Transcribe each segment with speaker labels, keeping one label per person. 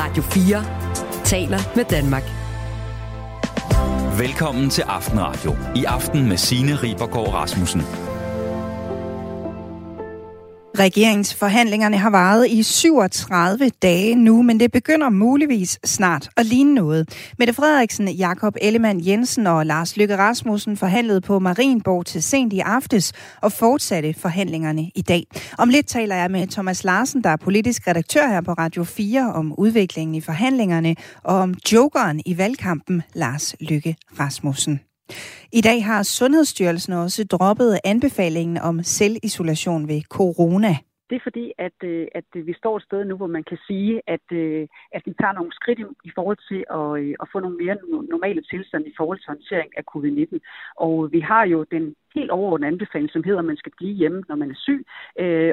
Speaker 1: Radio 4 taler med Danmark.
Speaker 2: Velkommen til Aftenradio. I aften med Signe Ribergaard Rasmussen.
Speaker 3: Regeringsforhandlingerne har varet i 37 dage nu, men det begynder muligvis snart at ligne noget. Mette Frederiksen, Jakob Ellemann Jensen og Lars Lykke Rasmussen forhandlede på Marienborg til sent i aftes og fortsatte forhandlingerne i dag. Om lidt taler jeg med Thomas Larsen, der er politisk redaktør her på Radio 4, om udviklingen i forhandlingerne og om jokeren i valgkampen, Lars Lykke Rasmussen. I dag har Sundhedsstyrelsen også droppet anbefalingen om selvisolation ved corona.
Speaker 4: Det er fordi, at, øh, at øh, vi står et sted nu, hvor man kan sige, at, øh, at vi tager nogle skridt i forhold til at, at få nogle mere normale tilstande i forhold til håndtering af covid-19. Og vi har jo den helt overordnede anbefaling, som hedder, at man skal blive hjemme, når man er syg,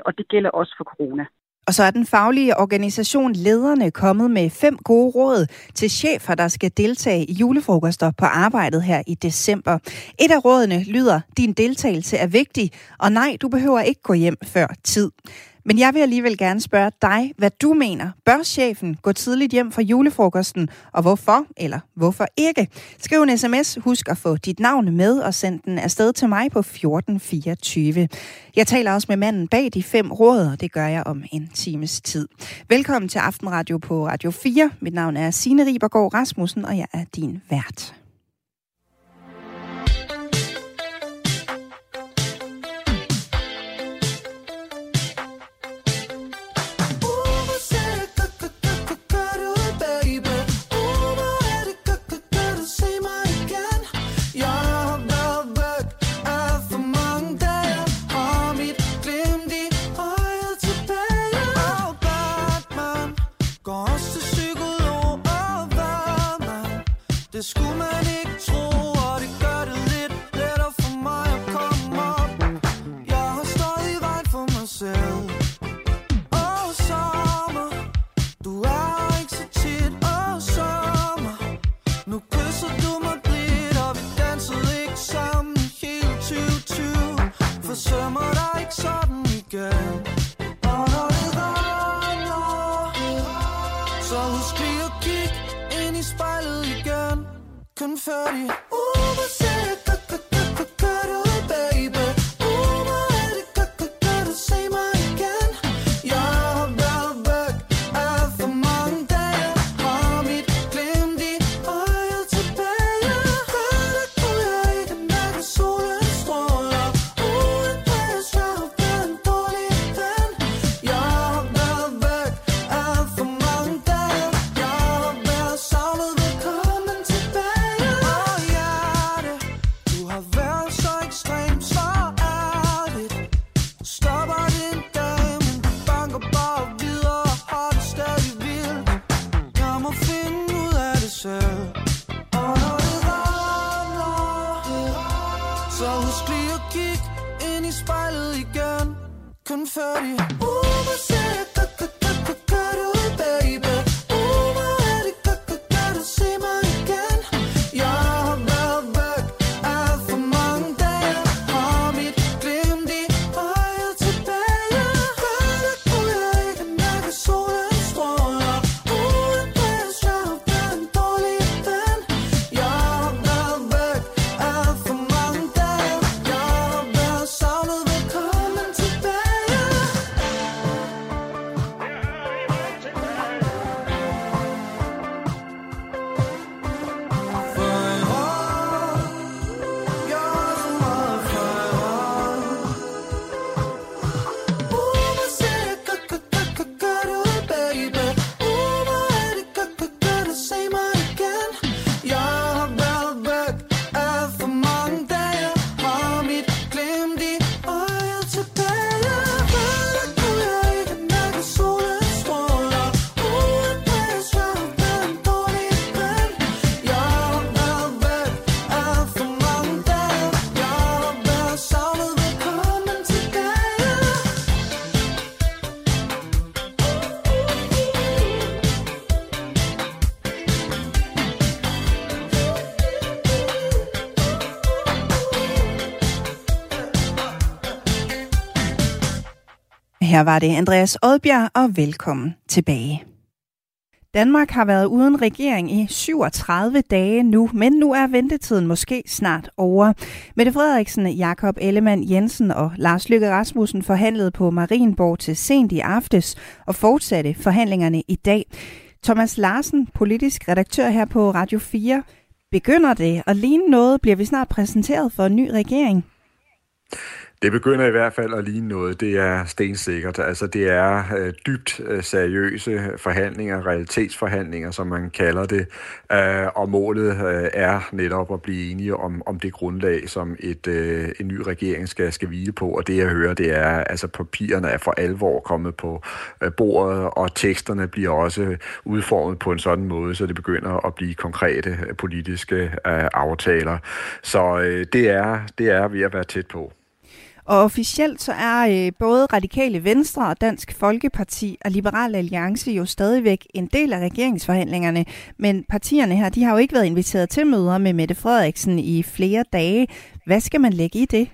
Speaker 4: og det gælder også for corona.
Speaker 3: Og så er den faglige organisation Lederne kommet med fem gode råd til chefer, der skal deltage i julefrokoster på arbejdet her i december. Et af rådene lyder, din deltagelse er vigtig, og nej, du behøver ikke gå hjem før tid. Men jeg vil alligevel gerne spørge dig, hvad du mener. Bør chefen gå tidligt hjem fra julefrokosten, og hvorfor eller hvorfor ikke? Skriv en sms, husk at få dit navn med og send den afsted til mig på 1424. Jeg taler også med manden bag de fem råd, og det gør jeg om en times tid. Velkommen til Aftenradio på Radio 4. Mit navn er Signe Ribergaard Rasmussen, og jeg er din vært. School. schoenen 30 ned igen. Kun 40 Uber ser Her var det Andreas Odbjerg, og velkommen tilbage.
Speaker 5: Danmark har været uden regering i 37 dage nu, men nu er ventetiden måske snart over. Mette Frederiksen, Jakob Ellemann Jensen og Lars Løkke Rasmussen forhandlede på Marienborg til sent i aftes og fortsatte forhandlingerne i dag. Thomas Larsen, politisk redaktør her på Radio 4. Begynder det at ligne noget? Bliver vi snart præsenteret for en ny regering?
Speaker 6: Det begynder i hvert fald at ligne noget, det er stensikkert. Altså det er øh, dybt øh, seriøse forhandlinger, realitetsforhandlinger, som man kalder det, øh, og målet øh, er netop at blive enige om, om det grundlag, som et, øh, en ny regering skal, skal hvile på, og det jeg hører, det er, altså papirerne er for alvor kommet på øh, bordet, og teksterne bliver også udformet på en sådan måde, så det begynder at blive konkrete øh, politiske øh, aftaler. Så øh, det, er, det er ved at være tæt på.
Speaker 5: Og officielt så er øh, både Radikale Venstre og Dansk Folkeparti og Liberal Alliance jo stadigvæk en del af regeringsforhandlingerne, men partierne her, de har jo ikke været inviteret til møder med Mette Frederiksen i flere dage. Hvad skal man lægge i det?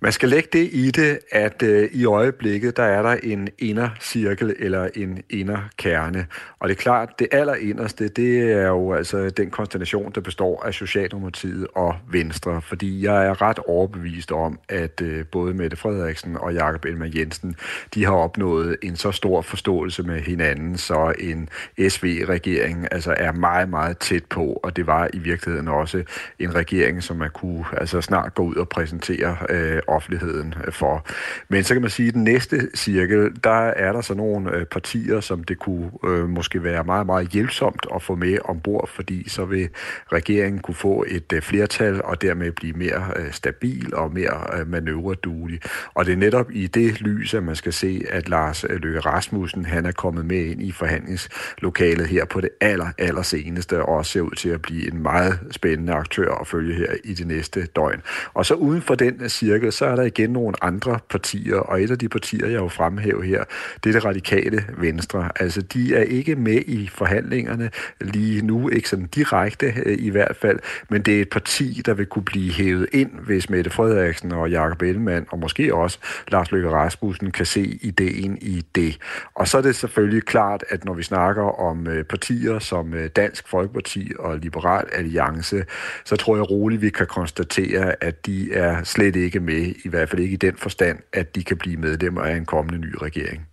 Speaker 6: Man skal lægge det i det, at øh, i øjeblikket, der er der en indercirkel eller en inderkerne. Og det er klart, det allerinderste, det er jo altså den konstellation, der består af Socialdemokratiet og Venstre. Fordi jeg er ret overbevist om, at øh, både Mette Frederiksen og Jakob Elmer Jensen, de har opnået en så stor forståelse med hinanden, så en SV-regering altså er meget, meget tæt på. Og det var i virkeligheden også en regering, som man kunne altså snart gå ud og præsentere øh, offentligheden øh, for. Men så kan man sige, at den næste cirkel, der er der så nogle øh, partier, som det kunne øh, måske være meget, meget hjælpsomt at få med ombord, fordi så vil regeringen kunne få et øh, flertal og dermed blive mere øh, stabil og mere øh, manøvreduelig. Og det er netop i det lys, at man skal se, at Lars øh, Løkke Rasmussen, han er kommet med ind i forhandlingslokalet her på det aller, aller seneste, og også ser ud til at blive en meget spændende aktør at følge her i det næste døgn. Og så uden for den cirkel, så er der igen nogle andre partier, og et af de partier, jeg jo fremhæver her, det er det radikale venstre. Altså, de er ikke med i forhandlingerne lige nu, ikke sådan direkte øh, i hvert fald, men det er et parti, der vil kunne blive hævet ind, hvis Mette Frederiksen og Jakob Ellemann, og måske også Lars Løkke Rasmussen, kan se ideen i det. Og så er det selvfølgelig klart, at når vi snakker om øh, partier som øh, Dansk Folkeparti og Liberal Alliance, så tror jeg roligt, vi kan konstatere, at de er slet ikke med i hvert fald ikke i den forstand, at de kan blive medlemmer af en kommende ny regering.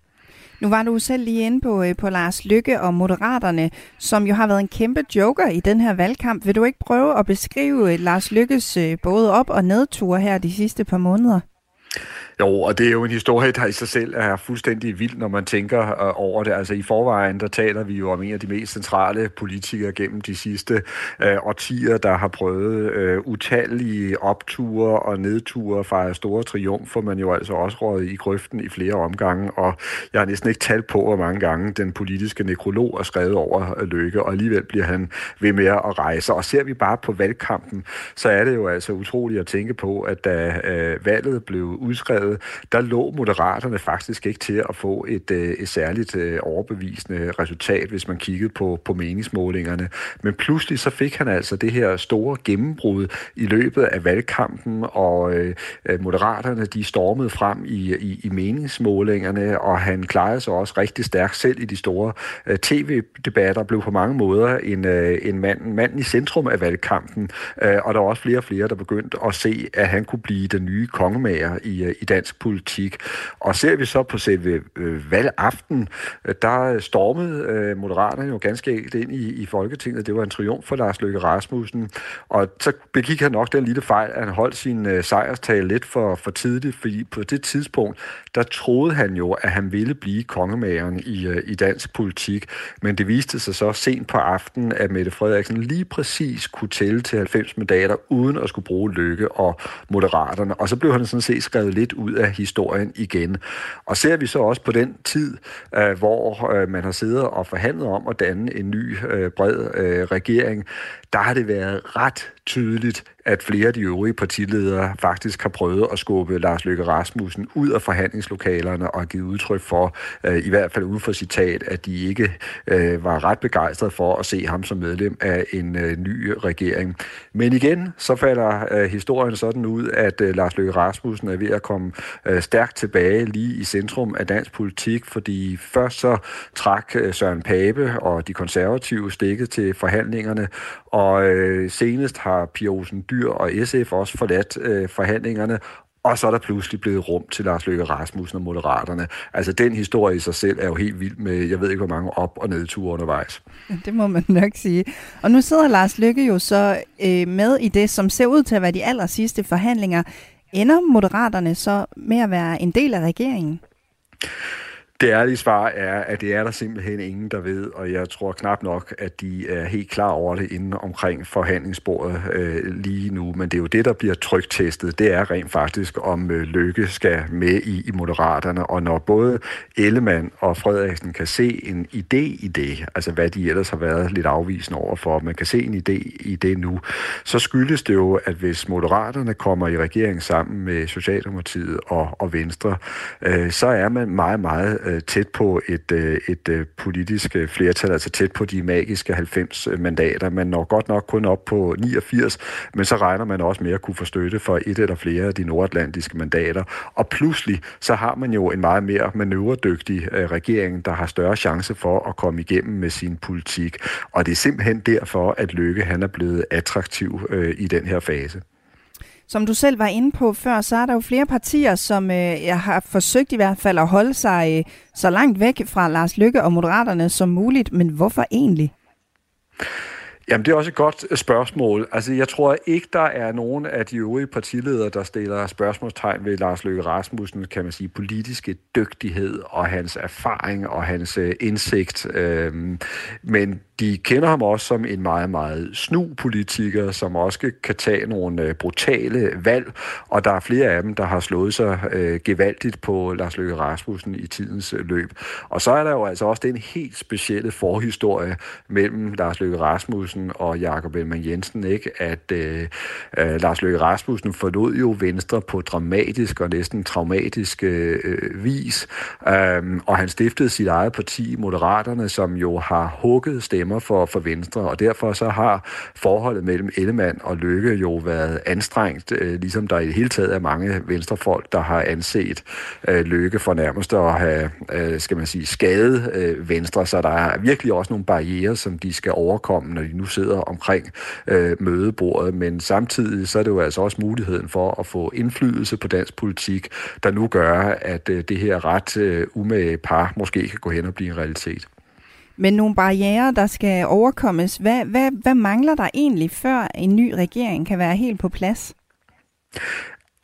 Speaker 5: Nu var du selv lige inde på, øh, på Lars Lykke og Moderaterne, som jo har været en kæmpe joker i den her valgkamp. Vil du ikke prøve at beskrive øh, Lars Lykkes øh, både op- og nedture her de sidste par måneder?
Speaker 6: Jo, og det er jo en historie, der i sig selv er fuldstændig vild, når man tænker øh, over det. Altså i forvejen, der taler vi jo om en af de mest centrale politikere gennem de sidste øh, årtier, der har prøvet øh, utallige opture og nedture fra store triumfer, men jo altså også råd i grøften i flere omgange, og jeg har næsten ikke talt på, hvor mange gange den politiske nekrolog er skrevet over Lykke, Løkke, og alligevel bliver han ved med at rejse. Og ser vi bare på valgkampen, så er det jo altså utroligt at tænke på, at da øh, valget blev udskrevet valget, der lå Moderaterne faktisk ikke til at få et, øh, et særligt øh, overbevisende resultat, hvis man kiggede på, på meningsmålingerne. Men pludselig så fik han altså det her store gennembrud i løbet af valgkampen, og øh, øh, Moderaterne de stormede frem i, i, i meningsmålingerne, og han klarede sig også rigtig stærkt selv i de store øh, tv-debatter, blev på mange måder en, øh, en mand, mand i centrum af valgkampen, øh, og der var også flere og flere, der begyndte at se, at han kunne blive den nye kongemager i, øh, i dansk politik. Og ser vi så på selve øh, valgaften, øh, der stormede øh, Moderaterne jo ganske enkelt ind i, i Folketinget. Det var en triumf for Lars Løkke Rasmussen. Og så begik han nok den lille fejl, at han holdt sin øh, sejrstale lidt for, for tidligt, fordi på det tidspunkt, der troede han jo, at han ville blive kongemageren i, øh, i dansk politik. Men det viste sig så sent på aftenen, at Mette Frederiksen lige præcis kunne tælle til 90 mandater, uden at skulle bruge Lykke og Moderaterne. Og så blev han sådan set skrevet lidt ud ud af historien igen. Og ser vi så også på den tid, øh, hvor øh, man har siddet og forhandlet om at danne en ny øh, bred øh, regering, der har det været ret tydeligt, at flere af de øvrige partiledere faktisk har prøvet at skubbe Lars Løkke Rasmussen ud af forhandlingslokalerne og har givet udtryk for, øh, i hvert fald ud for citat, at de ikke øh, var ret begejstrede for at se ham som medlem af en øh, ny regering. Men igen, så falder historien sådan ud, at Lars Løkke Rasmussen er ved at komme stærkt tilbage lige i centrum af dansk politik, fordi først så trak Søren Pape og de konservative stikket til forhandlingerne, og senest har Pia Olsen Dyr og SF også forladt øh, forhandlingerne, og så er der pludselig blevet rum til Lars Løkke Rasmussen og Moderaterne. Altså den historie i sig selv er jo helt vild med, jeg ved ikke hvor mange op- og nedture undervejs.
Speaker 5: Det må man nok sige. Og nu sidder Lars Løkke jo så øh, med i det, som ser ud til at være de aller sidste forhandlinger. Ender Moderaterne så med at være en del af regeringen?
Speaker 6: Det ærlige svar er, at det er der simpelthen ingen, der ved, og jeg tror knap nok, at de er helt klar over det inden omkring forhandlingsbordet øh, lige nu. Men det er jo det, der bliver trygtestet. Det er rent faktisk, om øh, Lykke skal med i, i Moderaterne. Og når både Ellemann og Frederiksen kan se en idé i det, altså hvad de ellers har været lidt afvisende overfor, man kan se en idé i det nu, så skyldes det jo, at hvis Moderaterne kommer i regering sammen med Socialdemokratiet og, og Venstre, øh, så er man meget, meget øh, Øh, tæt på et, øh, et øh, politisk øh, flertal, altså tæt på de magiske 90 øh, mandater. Man når godt nok kun op på 89, men så regner man også med at kunne få støtte for et eller flere af de nordatlantiske mandater. Og pludselig så har man jo en meget mere manøvredygtig øh, regering, der har større chance for at komme igennem med sin politik. Og det er simpelthen derfor, at Løkke han er blevet attraktiv øh, i den her fase.
Speaker 5: Som du selv var inde på før, så er der jo flere partier, som øh, jeg har forsøgt i hvert fald at holde sig øh, så langt væk fra Lars Lykke og Moderaterne som muligt. Men hvorfor egentlig?
Speaker 6: Jamen, det er også et godt øh, spørgsmål. Altså, jeg tror ikke, der er nogen af de øvrige partiledere, der stiller spørgsmålstegn ved Lars Løkke Rasmussen, kan man sige, politiske dygtighed og hans erfaring og hans øh, indsigt. Øhm, men de kender ham også som en meget, meget snu politiker, som også kan tage nogle øh, brutale valg, og der er flere af dem, der har slået sig øh, gevaldigt på Lars Løkke Rasmussen i tidens løb. Og så er der jo altså også den helt specielle forhistorie mellem Lars Løkke Rasmussen og Jakob Ellemann Jensen, ikke? at øh, øh, Lars Løkke Rasmussen forlod jo Venstre på dramatisk og næsten traumatisk øh, øh vis, øh, og han stiftede sit eget parti, Moderaterne, som jo har hugget stemmer stemmer for, for Venstre, og derfor så har forholdet mellem Ellemann og Lykke jo været anstrengt, øh, ligesom der i det hele taget er mange venstrefolk, der har anset øh, Lykke for nærmest at have, øh, skal man sige, skadet øh, Venstre, så der er virkelig også nogle barriere, som de skal overkomme, når de nu sidder omkring øh, mødebordet, men samtidig så er det jo altså også muligheden for at få indflydelse på dansk politik, der nu gør, at øh, det her ret øh, umage par måske kan gå hen og blive en realitet.
Speaker 5: Men nogle barriere, der skal overkommes. Hvad, hvad, hvad mangler der egentlig, før en ny regering kan være helt på plads?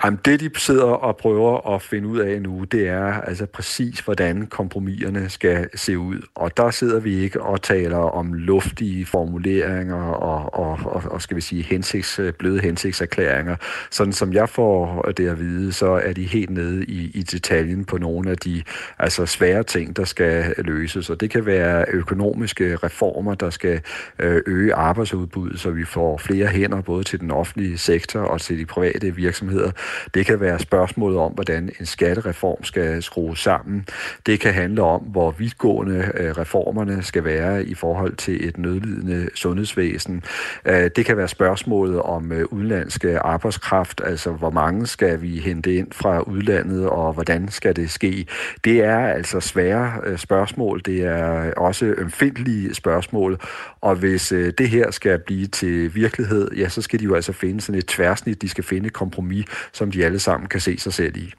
Speaker 6: Jamen, det de sidder og prøver at finde ud af nu, det er altså præcis, hvordan kompromiserne skal se ud. Og der sidder vi ikke og taler om luftige formuleringer og, og, og, og skal vi sige, hensigts, bløde hensigtserklæringer. Sådan som jeg får det at vide, så er de helt nede i, i detaljen på nogle af de altså svære ting, der skal løses. Og det kan være økonomiske reformer, der skal øh, øge arbejdsudbuddet, så vi får flere hænder både til den offentlige sektor og til de private virksomheder. Det kan være spørgsmålet om, hvordan en skattereform skal skrues sammen. Det kan handle om, hvor vidtgående øh, reformerne skal være i forhold til et nødlidende sundhedsvæsen. Øh, det kan være spørgsmålet om øh, udenlandsk udenlandske arbejdskraft, altså hvor mange skal vi hente ind fra udlandet, og hvordan skal det ske. Det er altså svære spørgsmål. Det er også ømfindelige spørgsmål, og hvis det her skal blive til virkelighed, ja, så skal de jo altså finde sådan et tværsnit, de skal finde et kompromis, som de alle sammen kan se sig selv i.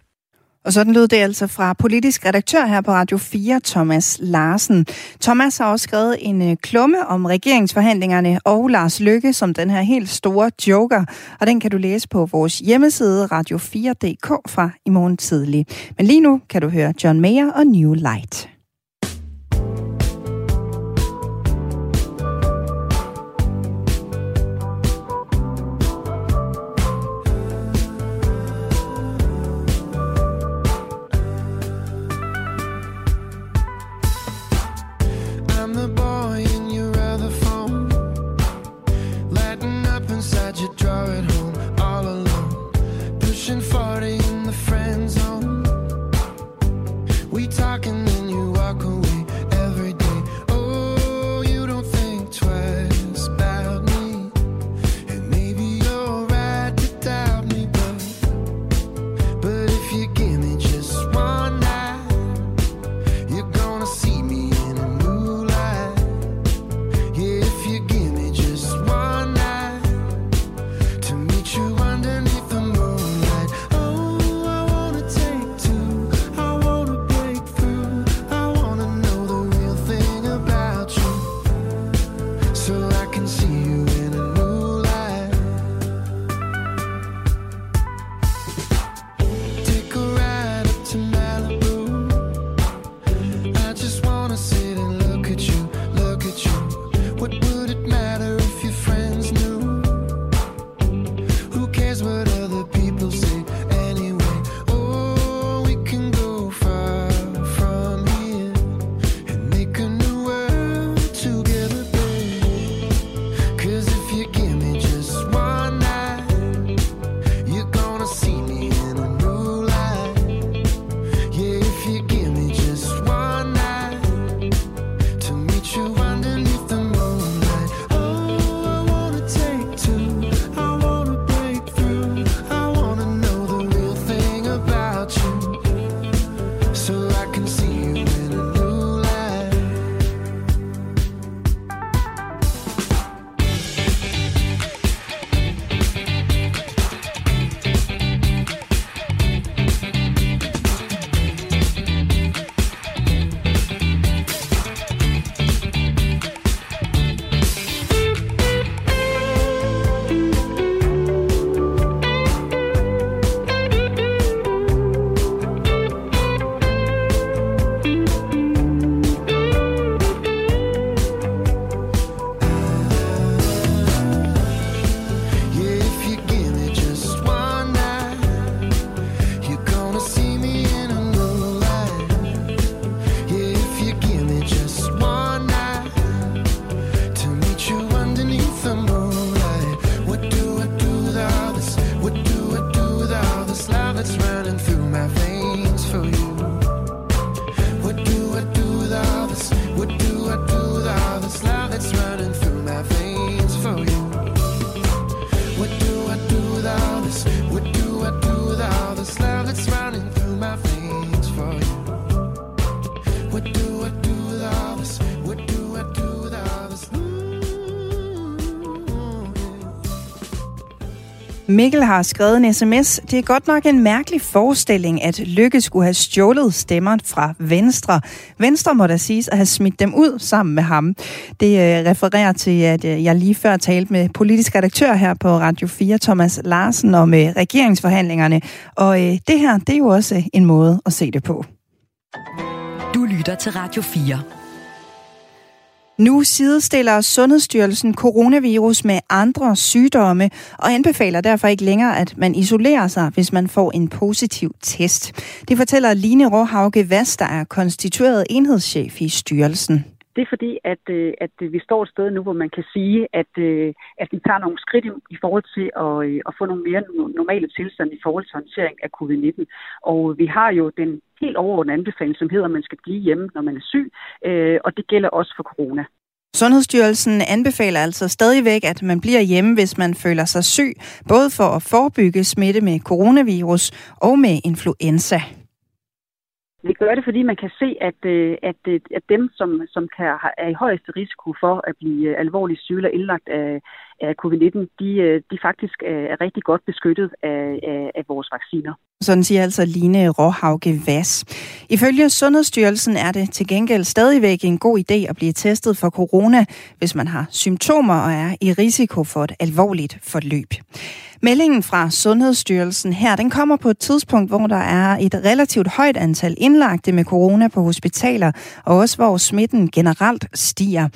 Speaker 5: Og sådan lød det altså fra politisk redaktør her på Radio 4, Thomas Larsen. Thomas har også skrevet en øh, klumme om regeringsforhandlingerne og Lars Lykke som den her helt store joker. Og den kan du læse på vores hjemmeside radio4.dk fra i morgen tidlig. Men lige nu kan du høre John Mayer og New Light. Mikkel har skrevet en sms. Det er godt nok en mærkelig forestilling, at Lykke skulle have stjålet stemmer fra Venstre. Venstre må da siges at have smidt dem ud sammen med ham. Det øh, refererer til, at øh, jeg lige før talte med politisk redaktør her på Radio 4, Thomas Larsen, om øh, regeringsforhandlingerne. Og det her, det er jo også en måde at se det på.
Speaker 7: Du lytter til Radio 4.
Speaker 5: Nu sidestiller Sundhedsstyrelsen coronavirus med andre sygdomme og anbefaler derfor ikke længere, at man isolerer sig, hvis man får en positiv test. Det fortæller Line Råhauge Vast, der er konstitueret enhedschef i styrelsen.
Speaker 4: Det er fordi, at, øh, at vi står et sted nu, hvor man kan sige, at, øh, at vi tager nogle skridt i forhold til at, øh, at få nogle mere normale tilstande i forhold til håndtering af covid-19. Og vi har jo den helt overordnede anbefaling, som hedder, at man skal blive hjemme, når man er syg, øh, og det gælder også for corona.
Speaker 5: Sundhedsstyrelsen anbefaler altså stadigvæk, at man bliver hjemme, hvis man føler sig syg, både for at forebygge smitte med coronavirus og med influenza.
Speaker 4: Vi gør det, fordi man kan se, at, øh, at, øh, at dem, som, som kan, er i højeste risiko for at blive øh, alvorligt syge eller indlagt af, af covid-19, de, øh, de faktisk øh, er rigtig godt beskyttet af, af, af vores vacciner.
Speaker 5: Sådan siger altså Line Råhauge Vass. Ifølge Sundhedsstyrelsen er det til gengæld stadigvæk en god idé at blive testet for corona, hvis man har symptomer og er i risiko for et alvorligt forløb. Meldingen fra Sundhedsstyrelsen her, den kommer på et tidspunkt, hvor der er et relativt højt antal indlagte med corona på hospitaler, og også hvor smitten generelt stiger.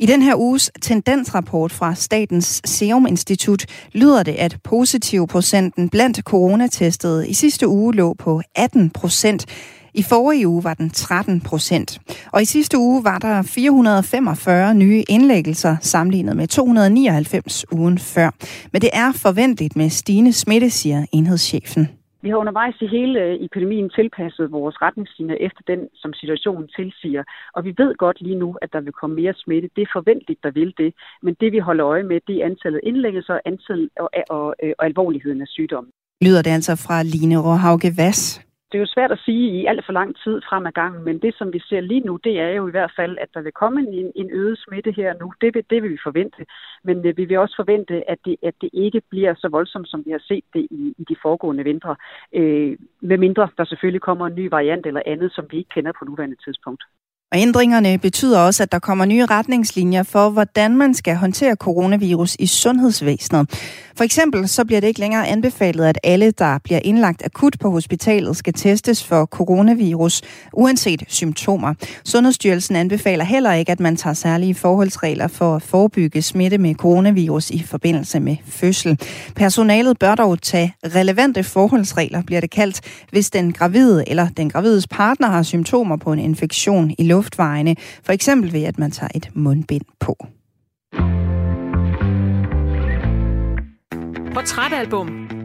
Speaker 5: I den her uges tendensrapport fra Statens Serum Institut lyder det, at positiv procenten blandt coronatestede i sidste uge lå på 18 procent. I forrige uge var den 13 procent. Og i sidste uge var der 445 nye indlæggelser sammenlignet med 299 ugen før. Men det er forventeligt med stigende smitte, siger enhedschefen.
Speaker 4: Vi har undervejs i hele øh, epidemien tilpasset vores retningslinjer efter den, som situationen tilsiger. Og vi ved godt lige nu, at der vil komme mere smitte. Det er forventeligt, der vil det. Men det vi holder øje med, det er antallet indlæggelser antal og, og, og, øh, og alvorligheden af sygdommen.
Speaker 5: Lyder det altså fra Line Råhauge Vass
Speaker 4: det er jo svært at sige i alt for lang tid frem ad gangen, men det, som vi ser lige nu, det er jo i hvert fald, at der vil komme en, en øget smitte her nu. Det vil, det vil vi forvente. Men øh, vi vil også forvente, at det, at det ikke bliver så voldsomt, som vi har set det i, i de foregående vintre. Øh, med mindre der selvfølgelig kommer en ny variant eller andet, som vi ikke kender på nuværende tidspunkt.
Speaker 5: Og ændringerne betyder også, at der kommer nye retningslinjer for, hvordan man skal håndtere coronavirus i sundhedsvæsenet. For eksempel så bliver det ikke længere anbefalet, at alle, der bliver indlagt akut på hospitalet, skal testes for coronavirus, uanset symptomer. Sundhedsstyrelsen anbefaler heller ikke, at man tager særlige forholdsregler for at forebygge smitte med coronavirus i forbindelse med fødsel. Personalet bør dog tage relevante forholdsregler, bliver det kaldt, hvis den gravide eller den gravides partner har symptomer på en infektion i luftvejene, for eksempel ved at man tager et mundbind på.
Speaker 8: Portrætalbum.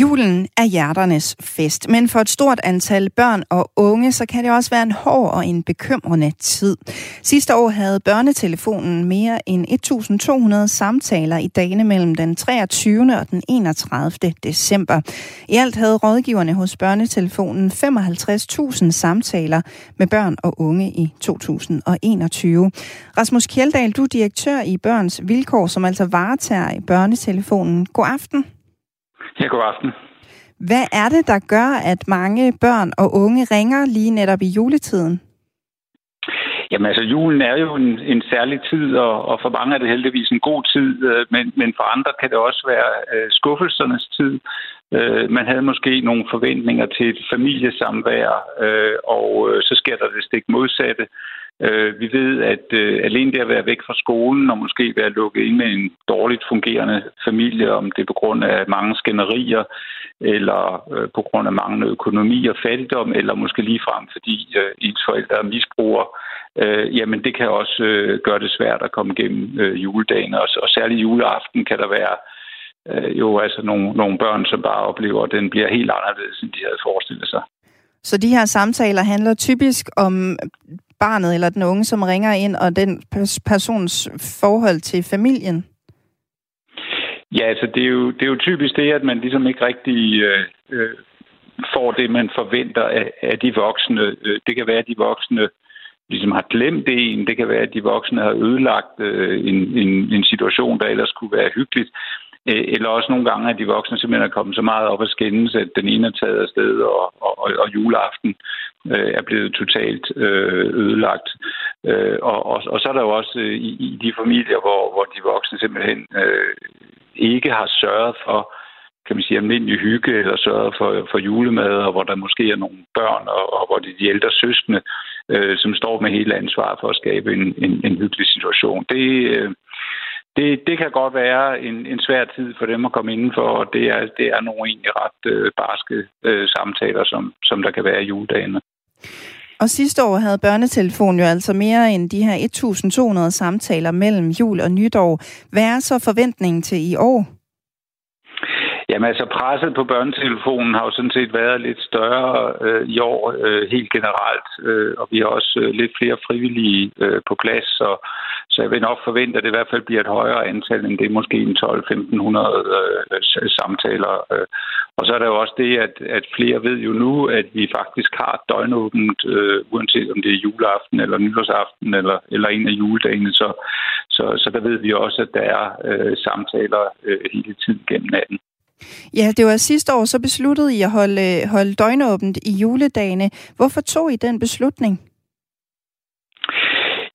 Speaker 5: Julen er hjerternes fest, men for et stort antal børn og unge, så kan det også være en hård og en bekymrende tid. Sidste år havde børnetelefonen mere end 1.200 samtaler i dagene mellem den 23. og den 31. december. I alt havde rådgiverne hos børnetelefonen 55.000 samtaler med børn og unge i 2021. Rasmus Kjeldahl, du er direktør i Børns Vilkår, som altså varetager i børnetelefonen. God aften.
Speaker 9: Ja, god aften.
Speaker 5: Hvad er det, der gør, at mange børn og unge ringer lige netop i juletiden?
Speaker 9: Jamen altså, julen er jo en, en særlig tid, og, og for mange er det heldigvis en god tid, øh, men, men for andre kan det også være uh, skuffelsernes tid. Uh, man havde måske nogle forventninger til et familiesamvær, uh, og uh, så sker der det stik modsatte. Øh, vi ved, at øh, alene det at være væk fra skolen og måske være lukket ind med en dårligt fungerende familie, om det er på grund af mange skænderier, eller øh, på grund af manglende økonomi og fattigdom, eller måske ligefrem fordi øh, ens forældre er misbrugere, øh, jamen det kan også øh, gøre det svært at komme igennem øh, juledagen. Og, og særligt juleaften kan der være øh, jo altså nogle, nogle børn, som bare oplever, at den bliver helt anderledes, end de havde forestillet sig.
Speaker 5: Så de her samtaler handler typisk om barnet eller den unge, som ringer ind, og den persons forhold til familien?
Speaker 9: Ja, altså det er jo, det er jo typisk det, at man ligesom ikke rigtig øh, øh får det, man forventer af, af de voksne. Øh, det kan være, at de voksne ligesom har glemt en. Det kan være, at de voksne har ødelagt øh, en, en, en situation, der ellers kunne være hyggeligt. Øh, eller også nogle gange, at de voksne simpelthen er kommet så meget op at skændes, at den ene er taget afsted, og, og, og juleaften øh, er blevet totalt øh, ødelagt. Øh, og, og, og så er der jo også øh, i, i de familier, hvor, hvor de voksne simpelthen øh, ikke har sørget for, kan man sige, almindelig hygge, eller sørget for, for julemad, og hvor der måske er nogle børn, og, og hvor det er de ældre søskende, øh, som står med hele ansvaret for at skabe en, en, en hyggelig situation. Det, øh, det, det kan godt være en, en svær tid for dem at komme indenfor, og det er, det er nogle egentlig ret øh, barske øh, samtaler, som, som der kan være i juledagene.
Speaker 5: Og sidste år havde børnetelefonen jo altså mere end de her 1.200 samtaler mellem jul og nytår. Hvad er så forventningen til i år?
Speaker 9: Jamen altså, presset på børnetelefonen har jo sådan set været lidt større øh, i år øh, helt generelt, øh, og vi har også øh, lidt flere frivillige øh, på plads, så, så jeg vil nok forvente, at det i hvert fald bliver et højere antal end det, måske en 12-1500 øh, øh, samtaler. Øh. Og så er der jo også det, at, at flere ved jo nu, at vi faktisk har døgnåbent, øh, uanset om det er juleaften eller nytårsaften eller, eller en af juledagene, så, så, så der ved vi også, at der er øh, samtaler øh, hele tiden gennem natten.
Speaker 5: Ja, det var sidste år, så besluttede I at holde, øh, holde døgnåbent i juledagene. Hvorfor tog I den beslutning?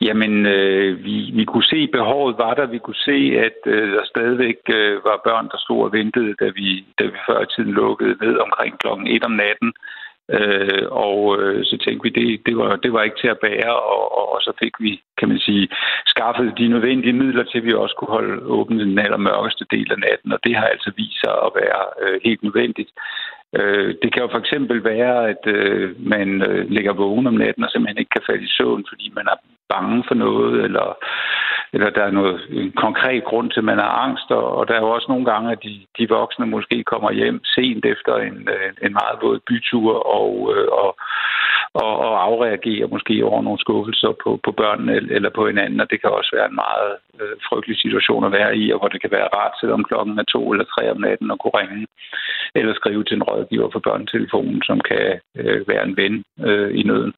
Speaker 9: Jamen, øh, vi, vi kunne se, behovet var der. Vi kunne se, at øh, der stadigvæk øh, var børn, der stod og ventede, da vi, da vi før i tiden lukkede ned omkring klokken 1 om natten. Øh, og øh, så tænkte vi, det, det, var, det var ikke til at bære, og, og, og så fik vi, kan man sige, skaffet de nødvendige midler til, at vi også kunne holde åbent den allermørkeste del af natten, og det har altså vist sig at være øh, helt nødvendigt. Øh, det kan jo for eksempel være, at øh, man øh, ligger vågen om natten og simpelthen ikke kan falde i søvn, fordi man har bange for noget, eller eller der er noget, en konkret grund til, at man har angst, og, der er jo også nogle gange, at de, de voksne måske kommer hjem sent efter en, øh, en meget våd bytur og, øh, og, og, og afreagerer måske over nogle skuffelser på, på børnene eller på hinanden, og det kan også være en meget øh, frygtelig situation at være i, og hvor det kan være rart, selvom klokken er to eller tre om natten, og kunne ringe eller skrive til en rådgiver for børnetelefonen, som kan øh, være en ven øh, i nøden.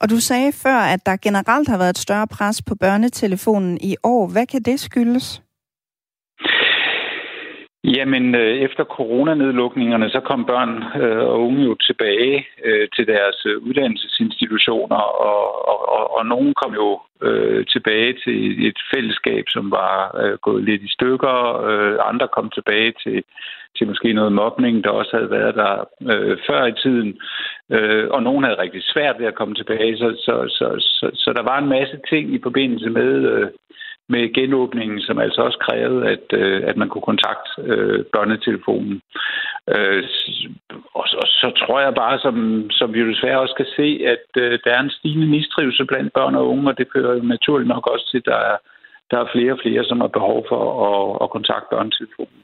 Speaker 5: Og du sagde før, at der generelt har været et større pres på børnetelefonen i år. Hvad kan det skyldes?
Speaker 9: Jamen, øh, efter coronanedlukningerne, så kom børn øh, og unge jo tilbage øh, til deres øh, uddannelsesinstitutioner, og, og, og, og nogen kom jo øh, tilbage til et fællesskab, som var øh, gået lidt i stykker. Øh, andre kom tilbage til, til måske noget mobning, der også havde været der øh, før i tiden. Øh, og nogen havde rigtig svært ved at komme tilbage, så, så, så, så, så der var en masse ting i forbindelse med... Øh, med genåbningen, som altså også krævede, at, øh, at man kunne kontakte øh, børnetelefonen. Øh, og, og så tror jeg bare, som, som vi desværre også kan se, at øh, der er en stigende mistrivsel blandt børn og unge, og det fører jo naturligt nok også til, at der er, der er flere og flere, som har behov for at, at kontakte børnetelefonen.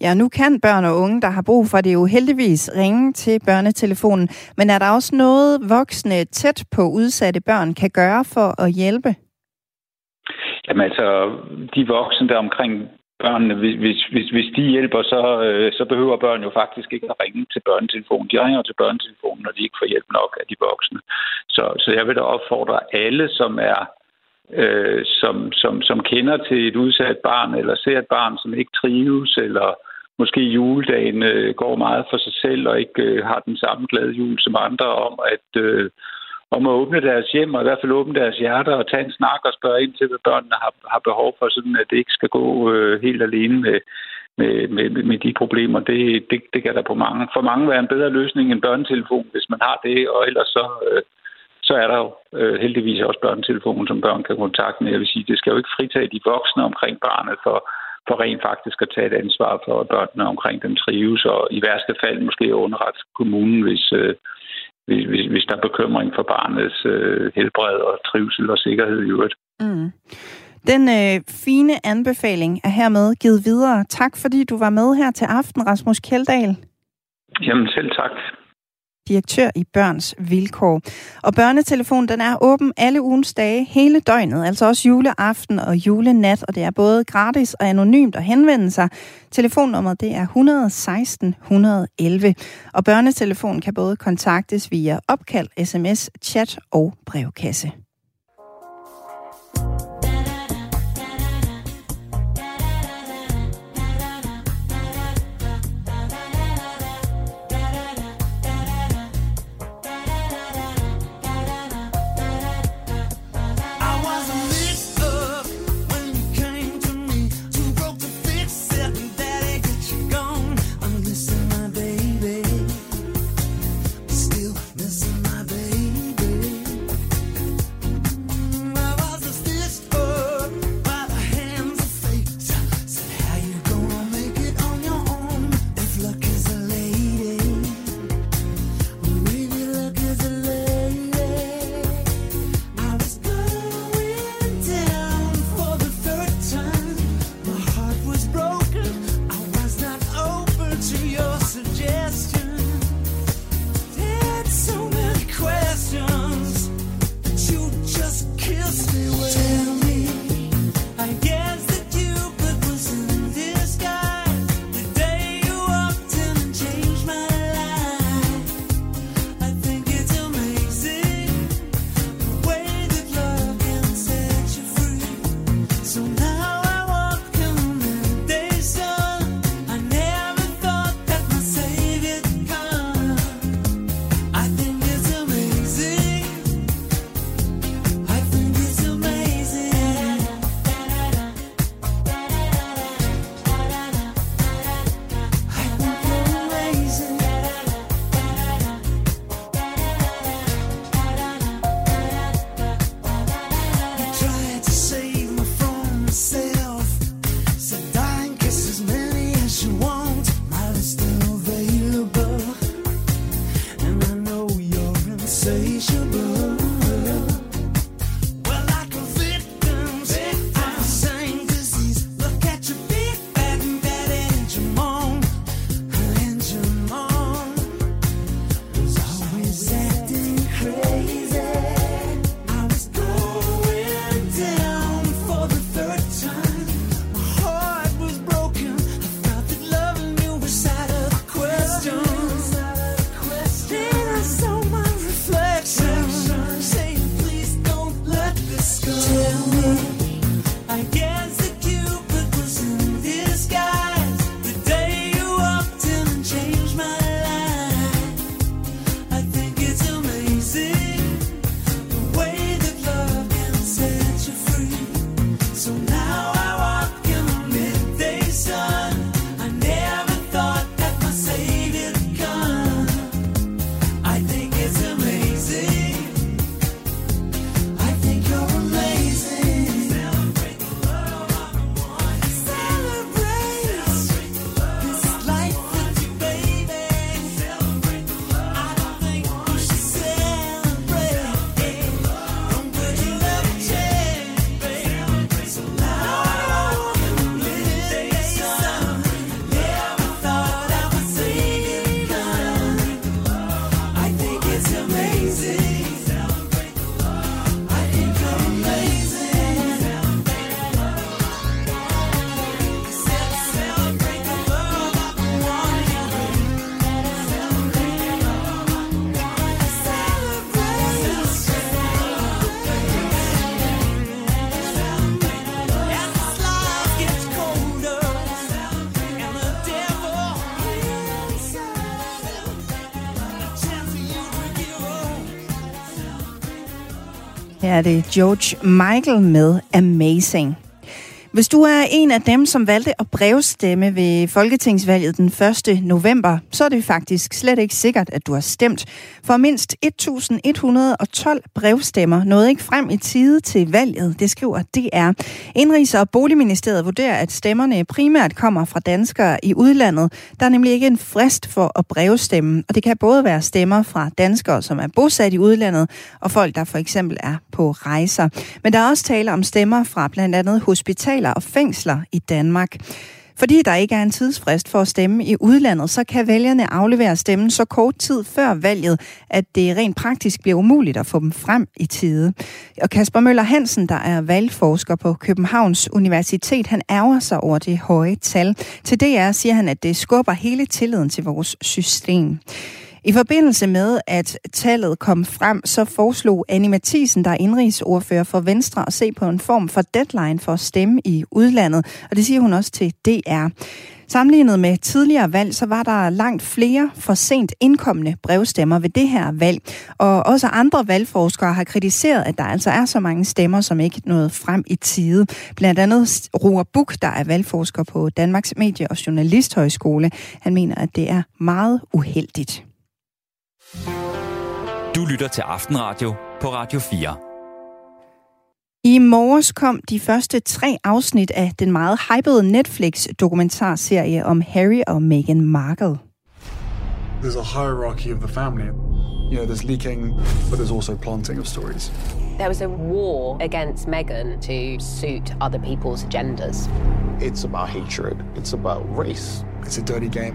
Speaker 5: Ja, nu kan børn og unge, der har brug for det, jo heldigvis ringe til børnetelefonen. Men er der også noget, voksne tæt på udsatte børn kan gøre for at hjælpe?
Speaker 9: Jamen altså, de voksne der omkring børnene, hvis, hvis, hvis de hjælper, så, øh, så behøver børn jo faktisk ikke at ringe til børnetelefonen. De ringer til børnetelefonen, når de ikke får hjælp nok af de voksne. Så, så jeg vil da opfordre alle, som er øh, som, som, som kender til et udsat barn, eller ser et barn, som ikke trives, eller måske juledagen øh, går meget for sig selv, og ikke øh, har den samme glade jul som andre, om at øh, om at åbne deres hjem, og i hvert fald åbne deres hjerter og tage en snak og spørge ind til, hvad børnene har, har behov for, sådan at det ikke skal gå øh, helt alene med, med, med, med de problemer. Det, det, det kan der på mange, for mange være en bedre løsning end børnetelefon, hvis man har det, og ellers så, øh, så er der jo øh, heldigvis også børnetelefonen, som børn kan kontakte med. Jeg vil sige, det skal jo ikke fritage de voksne omkring barnet for, for rent faktisk at tage et ansvar for, at børnene omkring dem trives, og i værste fald måske underrette kommunen, hvis, øh, hvis, hvis, hvis der er bekymring for barnets øh, helbred og trivsel og sikkerhed i øvrigt. Mm.
Speaker 5: Den øh, fine anbefaling er hermed givet videre. Tak fordi du var med her til aften, Rasmus Kjeldahl.
Speaker 9: Jamen selv tak
Speaker 3: direktør i Børns Vilkår. Og børnetelefonen den er åben alle ugens dage, hele døgnet, altså også juleaften og julenat, og det er både gratis og anonymt at henvende sig. Telefonnummeret det er 116 111, og børnetelefonen kan både kontaktes via opkald, sms, chat og brevkasse. Er det George Michael med Amazing. Hvis du er en af dem, som valgte at brevstemme ved Folketingsvalget den 1. november, så er det faktisk slet ikke sikkert, at du har stemt. For mindst 1112 brevstemmer nåede ikke frem i tide til valget, det skriver DR. Indrigs- og Boligministeriet vurderer, at stemmerne primært kommer fra danskere i udlandet. Der er nemlig ikke en frist for at brevstemme, og det kan både være stemmer fra danskere, som er bosat i udlandet, og folk, der for eksempel er på rejser. Men der er også tale om stemmer fra blandt andet hospitaler og fængsler i Danmark.
Speaker 5: Fordi der ikke er en tidsfrist for at stemme i udlandet, så kan vælgerne aflevere stemmen så kort tid før valget, at det rent praktisk bliver umuligt at få dem frem i tide. Og Kasper Møller Hansen, der er valgforsker på Københavns Universitet, han ærger sig over det høje tal. Til DR siger han, at det skubber hele tilliden til vores system. I forbindelse med, at tallet kom frem, så foreslog Annie Mathisen, der er indrigsordfører for Venstre, at se på en form for deadline for at stemme i udlandet. Og det siger hun også til DR. Sammenlignet med tidligere valg, så var der langt flere for sent indkommende brevstemmer ved det her valg. Og også andre valgforskere har kritiseret, at der altså er så mange stemmer, som ikke nåede frem i tide. Blandt andet Roar Buk, der er valgforsker på Danmarks Medie- og Journalisthøjskole. Han mener, at det er meget uheldigt.
Speaker 2: Du lytter til Aftenradio på Radio 4.
Speaker 5: I morges kom de første tre afsnit af den meget hypede Netflix-dokumentarserie om Harry og Meghan Markle.
Speaker 10: There's a hierarchy of the family. You know, there's leaking, but there's also planting of stories.
Speaker 11: There was a war against Meghan to suit other people's agendas.
Speaker 10: It's about hatred. It's about race. It's a dirty game.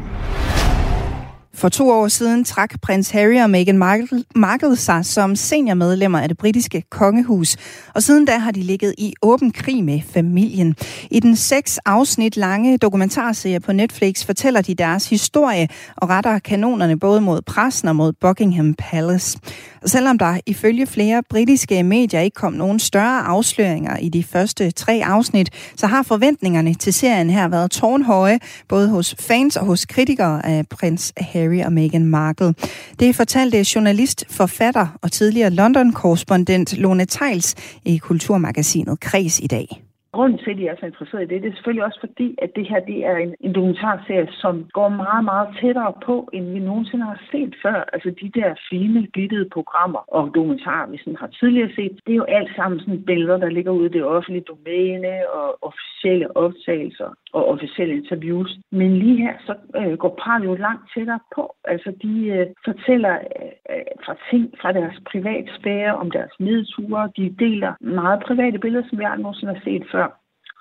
Speaker 5: For to år siden trak prins Harry og Meghan Markle, Markle sig som seniormedlemmer af det britiske kongehus, og siden da har de ligget i åben krig med familien. I den seks afsnit lange dokumentarserie på Netflix fortæller de deres historie og retter kanonerne både mod pressen og mod Buckingham Palace. Selvom der ifølge flere britiske medier ikke kom nogen større afsløringer i de første tre afsnit, så har forventningerne til serien her været tårnhøje, både hos fans og hos kritikere af prins Harry og Meghan Markle. Det fortalte journalist, forfatter og tidligere London-korrespondent Lone Tejls i Kulturmagasinet Kres i dag.
Speaker 12: Grunden til, at de er så interesseret i det, det er selvfølgelig også fordi, at det her det er en, en dokumentarserie, som går meget, meget tættere på, end vi nogensinde har set før. Altså de der fine, glittede programmer og dokumentarer, vi sådan har tidligere set, det er jo alt sammen sådan billeder, der ligger ude i det offentlige domæne og officielle optagelser og officielle interviews. Men lige her, så øh, går parret jo langt tættere på. Altså de øh, fortæller øh, øh fra ting fra deres privatsfære, om deres nedture. De deler meget private billeder, som vi aldrig nogensinde har set før.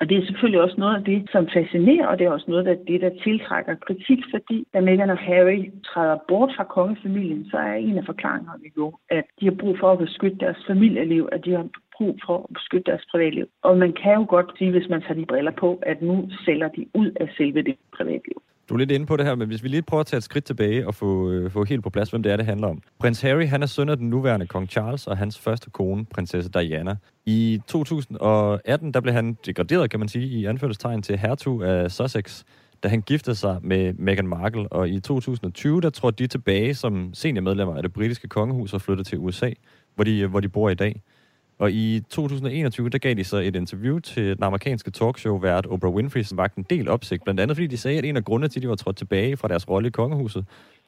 Speaker 12: Og det er selvfølgelig også noget af det, som fascinerer, og det er også noget af det, der tiltrækker kritik, fordi da Meghan og Harry træder bort fra kongefamilien, så er en af forklaringerne jo, at de har brug for at beskytte deres familieliv, at de har brug for at beskytte deres privatliv. Og man kan jo godt sige, hvis man tager de briller på, at nu sælger de ud af selve det privatliv.
Speaker 13: Du er lidt inde på det her, men hvis vi lige prøver at tage et skridt tilbage og få, øh, få helt på plads, hvem det er, det handler om. Prins Harry, han er søn af den nuværende kong Charles og hans første kone, prinsesse Diana. I 2018, der blev han degraderet, kan man sige, i anførselstegn til hertug af Sussex, da han giftede sig med Meghan Markle, og i 2020, der trådte de tilbage som seniormedlemmer af det britiske kongehus og flyttede til USA, hvor de, hvor de bor i dag. Og i 2021, der gav de så et interview til den amerikanske talkshow-vært Oprah Winfrey, som vagt en del opsigt. Blandt andet fordi de sagde, at en af grundene til, at de var trådt tilbage fra deres rolle i kongehuset,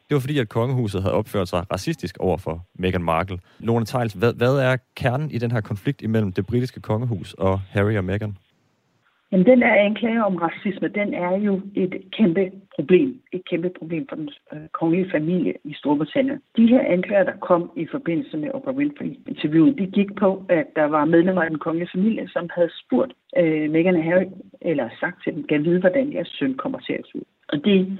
Speaker 13: det var fordi, at kongehuset havde opført sig racistisk over for Meghan Markle. Lone Tiles, hvad, hvad er kernen i den her konflikt imellem det britiske kongehus og Harry og Meghan?
Speaker 12: Jamen, den der anklage om racisme, den er jo et kæmpe problem. Et kæmpe problem for den øh, kongelige familie i Storbritannien. De her anklager, der kom i forbindelse med Oprah Winfrey-interviewet, de gik på, at der var medlemmer af den kongelige familie, som havde spurgt øh, Meghan og Harry, eller sagt til dem, kan vide, hvordan jeres søn kommer til at se ud. Og det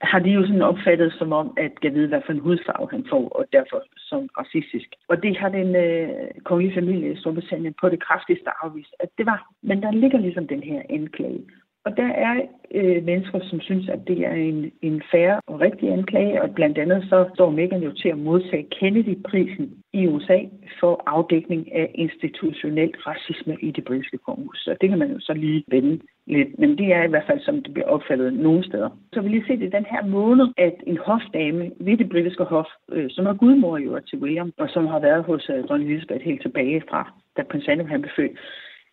Speaker 12: har de jo sådan opfattet som om, at jeg ved, hvad for en hudfarve han får, og derfor som racistisk. Og det har den øh, kongelige familie i Storbritannien på det kraftigste afvist, at det var. Men der ligger ligesom den her anklage. Og der er øh, mennesker, som synes, at det er en, en færre og rigtig anklage, og blandt andet så står Megan jo til at modtage Kennedy-prisen i USA for afdækning af institutionel racisme i det britiske kongehus. Så det kan man jo så lige vende lidt, men det er i hvert fald, som det bliver opfattet nogle steder. Så vi lige se det den her måned, at en hofdame ved det britiske hof, øh, som er gudmor jo til William, og som har været hos øh, dronning Elizabeth helt tilbage fra, da prins Andrew blev født,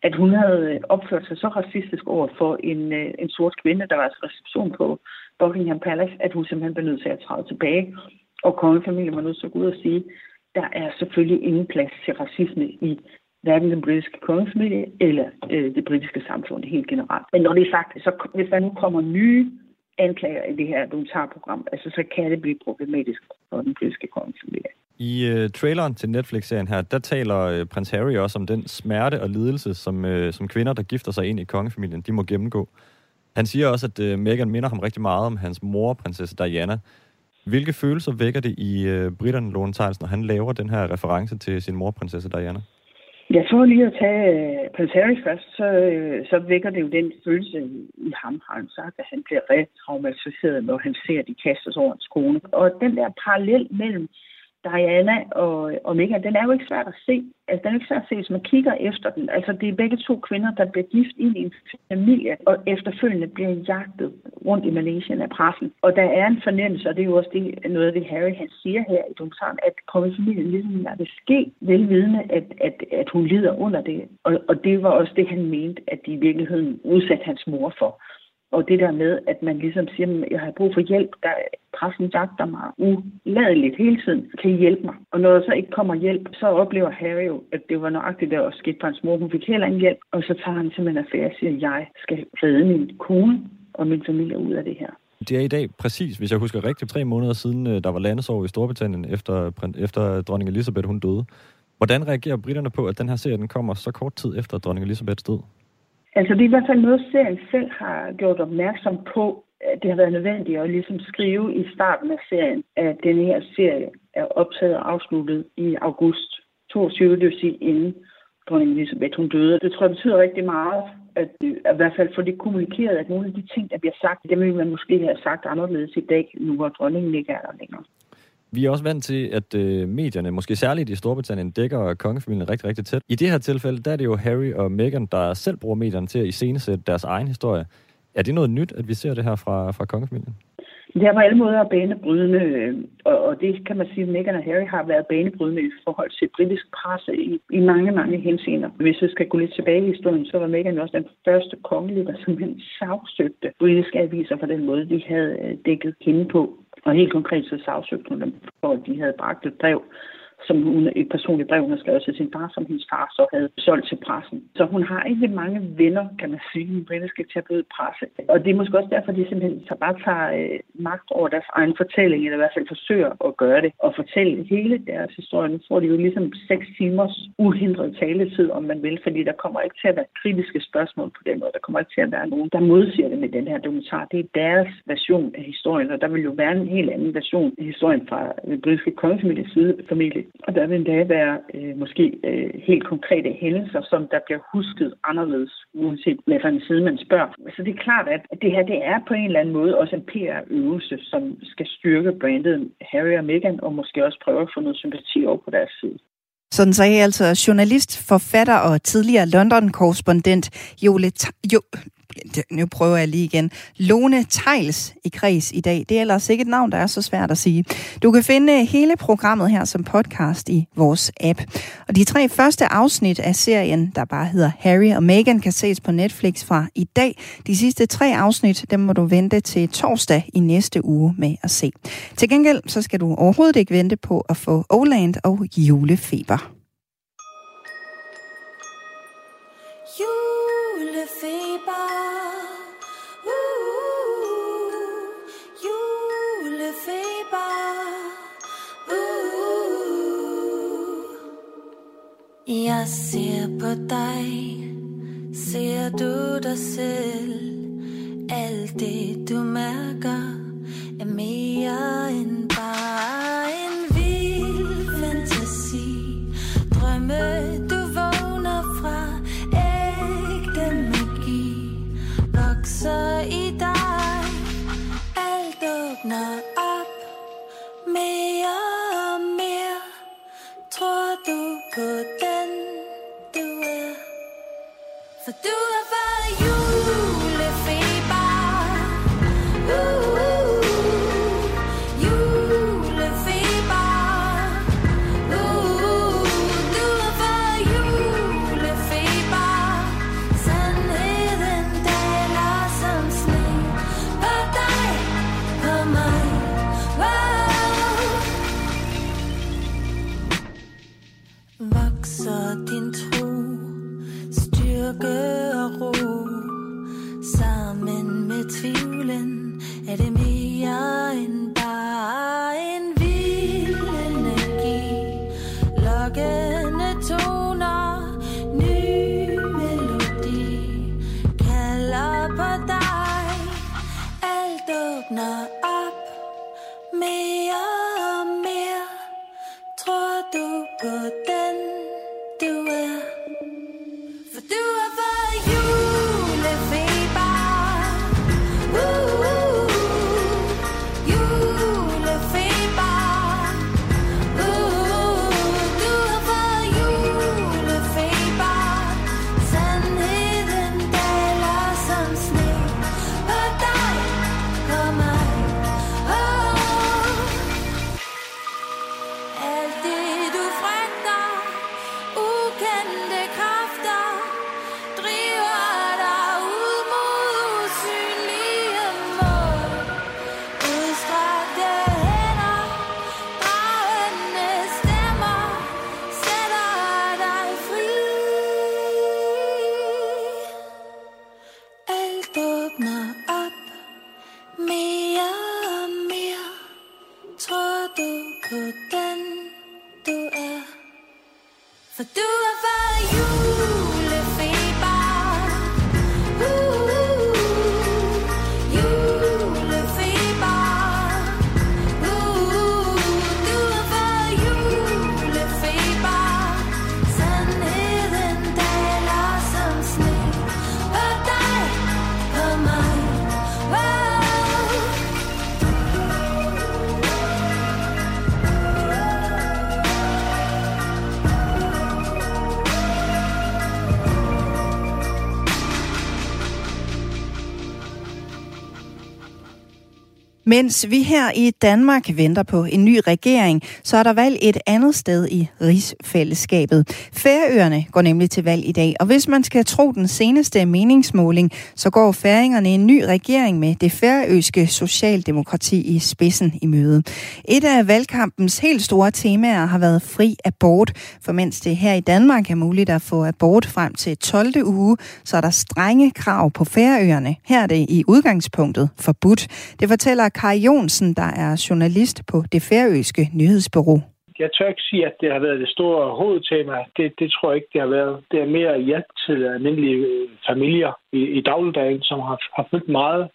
Speaker 12: at hun havde øh, opført sig så racistisk over for en, øh, en sort kvinde, der var altså reception på Buckingham Palace, at hun simpelthen blev nødt til at træde tilbage. Og kongefamilien var nødt til at gå ud og sige, der er selvfølgelig ingen plads til racisme i hverken den britiske kongefamilie eller øh, det britiske samfund helt generelt. Men når det er sagt, så hvis der nu kommer nye anklager i det her dokumentarprogram, altså så kan det blive problematisk for den britiske kongefamilie.
Speaker 13: I øh, traileren til Netflix-serien her, der taler øh, prins Harry også om den smerte og lidelse, som, øh, som kvinder, der gifter sig ind i kongefamilien, de må gennemgå. Han siger også, at øh, Meghan minder ham rigtig meget om hans mor, prinsesse Diana. Hvilke følelser vækker det i øh, britterne, Lone Tejls, når han laver den her reference til sin mor, prinsesse Diana?
Speaker 12: Jeg tror lige at tage øh, uh, Prince Harry først, så, uh, så vækker det jo den følelse i ham, har han sagt, at han bliver retraumatiseret, når han ser, at de sig over hans kone. Og den der parallel mellem Diana og, og Megan, den er jo ikke svært at se. Altså, den er ikke svært at se, hvis man kigger efter den. Altså, det er begge to kvinder, der bliver gift ind i en familie, og efterfølgende bliver jagtet rundt i Malaysia af pressen. Og der er en fornemmelse, og det er jo også det, noget det, Harry han siger her i dokumentaren, at kongefamilien ligesom lader det ske, velvidende, at, at, at hun lider under det. Og, og det var også det, han mente, at de i virkeligheden udsatte hans mor for. Og det der med, at man ligesom siger, at jeg har brug for hjælp, der pressen jagter mig uladeligt hele tiden, kan I hjælpe mig? Og når der så ikke kommer hjælp, så oplever Harry jo, at det var nøjagtigt, der også skete for hans mor. Hun fik heller ingen hjælp, og så tager han simpelthen affære og siger, at jeg skal redde min kone og min familie ud af det her.
Speaker 13: Det er i dag præcis, hvis jeg husker rigtigt, tre måneder siden, øh, der var landesår i Storbritannien, efter, efter dronning Elisabeth hun døde. Hvordan reagerer britterne på, at den her serie den kommer så kort tid efter dronning Elisabeths død?
Speaker 12: Altså det er i hvert fald noget, serien selv har gjort opmærksom på. At det har været nødvendigt at ligesom skrive i starten af serien, at den her serie er optaget og afsluttet i august 22, det vil sige inden dronning Elisabeth hun døde. Det tror jeg betyder rigtig meget, at, at i hvert fald få det kommunikeret, at nogle af de ting, der bliver sagt, dem vil man måske have sagt anderledes i dag, nu hvor dronningen ikke er der længere.
Speaker 13: Vi er også vant til, at øh, medierne, måske særligt i Storbritannien, dækker kongefamilien rigtig, rigtig tæt. I det her tilfælde, der er det jo Harry og Meghan, der selv bruger medierne til at iscenesætte deres egen historie. Er det noget nyt, at vi ser det her fra, fra kongefamilien?
Speaker 12: Det er på alle måder banebrydende, øh, og, og det kan man sige, at Meghan og Harry har været banebrydende i forhold til britisk presse i, i mange, mange henseender. Hvis vi skal gå lidt tilbage i historien, så var Meghan også den første kongelige, der simpelthen sagsøgte britiske aviser på den måde, de havde øh, dækket hende på. Og helt konkret så sagsøgte hun dem for, at de havde bragt et brev som hun, et personligt brev, hun har skrevet til sin far, som hendes far så havde solgt til pressen. Så hun har ikke mange venner, kan man sige, i den britiske tabloidpresse. Og det er måske også derfor, de simpelthen så bare tager øh, magt over deres egen fortælling, eller i hvert fald forsøger at gøre det, og fortælle hele deres historie. Nu får de jo ligesom seks timers uhindret taletid, om man vil, fordi der kommer ikke til at være kritiske spørgsmål på den måde. Der kommer ikke til at være nogen, der modsiger det med den her dokumentar. Det er deres version af historien, og der vil jo være en helt anden version af historien fra den britiske kongefamilies side, familie, og der vil endda være øh, måske øh, helt konkrete hændelser, som der bliver husket anderledes, uanset hvilken side man spørger. Så det er klart, at det her det er på en eller anden måde også en PR-øvelse, som skal styrke brandet Harry og Meghan, og måske også prøve at få noget sympati over på deres side.
Speaker 5: Sådan sagde altså journalist, forfatter og tidligere London-korrespondent Jole, jo, nu prøver jeg lige igen, Lone Tejls i kreds i dag. Det er ellers ikke et navn, der er så svært at sige. Du kan finde hele programmet her som podcast i vores app. Og de tre første afsnit af serien, der bare hedder Harry og Meghan, kan ses på Netflix fra i dag. De sidste tre afsnit, dem må du vente til torsdag i næste uge med at se. Til gengæld, så skal du overhovedet ikke vente på at få Oland og julefeber.
Speaker 14: Julefeber Jeg ser på dig Ser du dig selv? Alt det du mærker Er mere
Speaker 5: Mens vi her i Danmark venter på en ny regering, så er der valg et andet sted i rigsfællesskabet. Færøerne går nemlig til valg i dag, og hvis man skal tro den seneste meningsmåling, så går færingerne en ny regering med det færøske socialdemokrati i spidsen i møde. Et af valgkampens helt store temaer har været fri abort, for mens det her i Danmark er muligt at få abort frem til 12. uge, så er der strenge krav på Færøerne. Her er det i udgangspunktet forbudt. Det fortæller Kai Jonsen, der er journalist på det færøske nyhedsbureau.
Speaker 15: Jeg tør ikke sige, at det har været det store hovedtema. Det, det tror jeg ikke, det har været. Det er mere hjælp til almindelige øh, familier i, i dagligdagen, som har, har fyldt meget.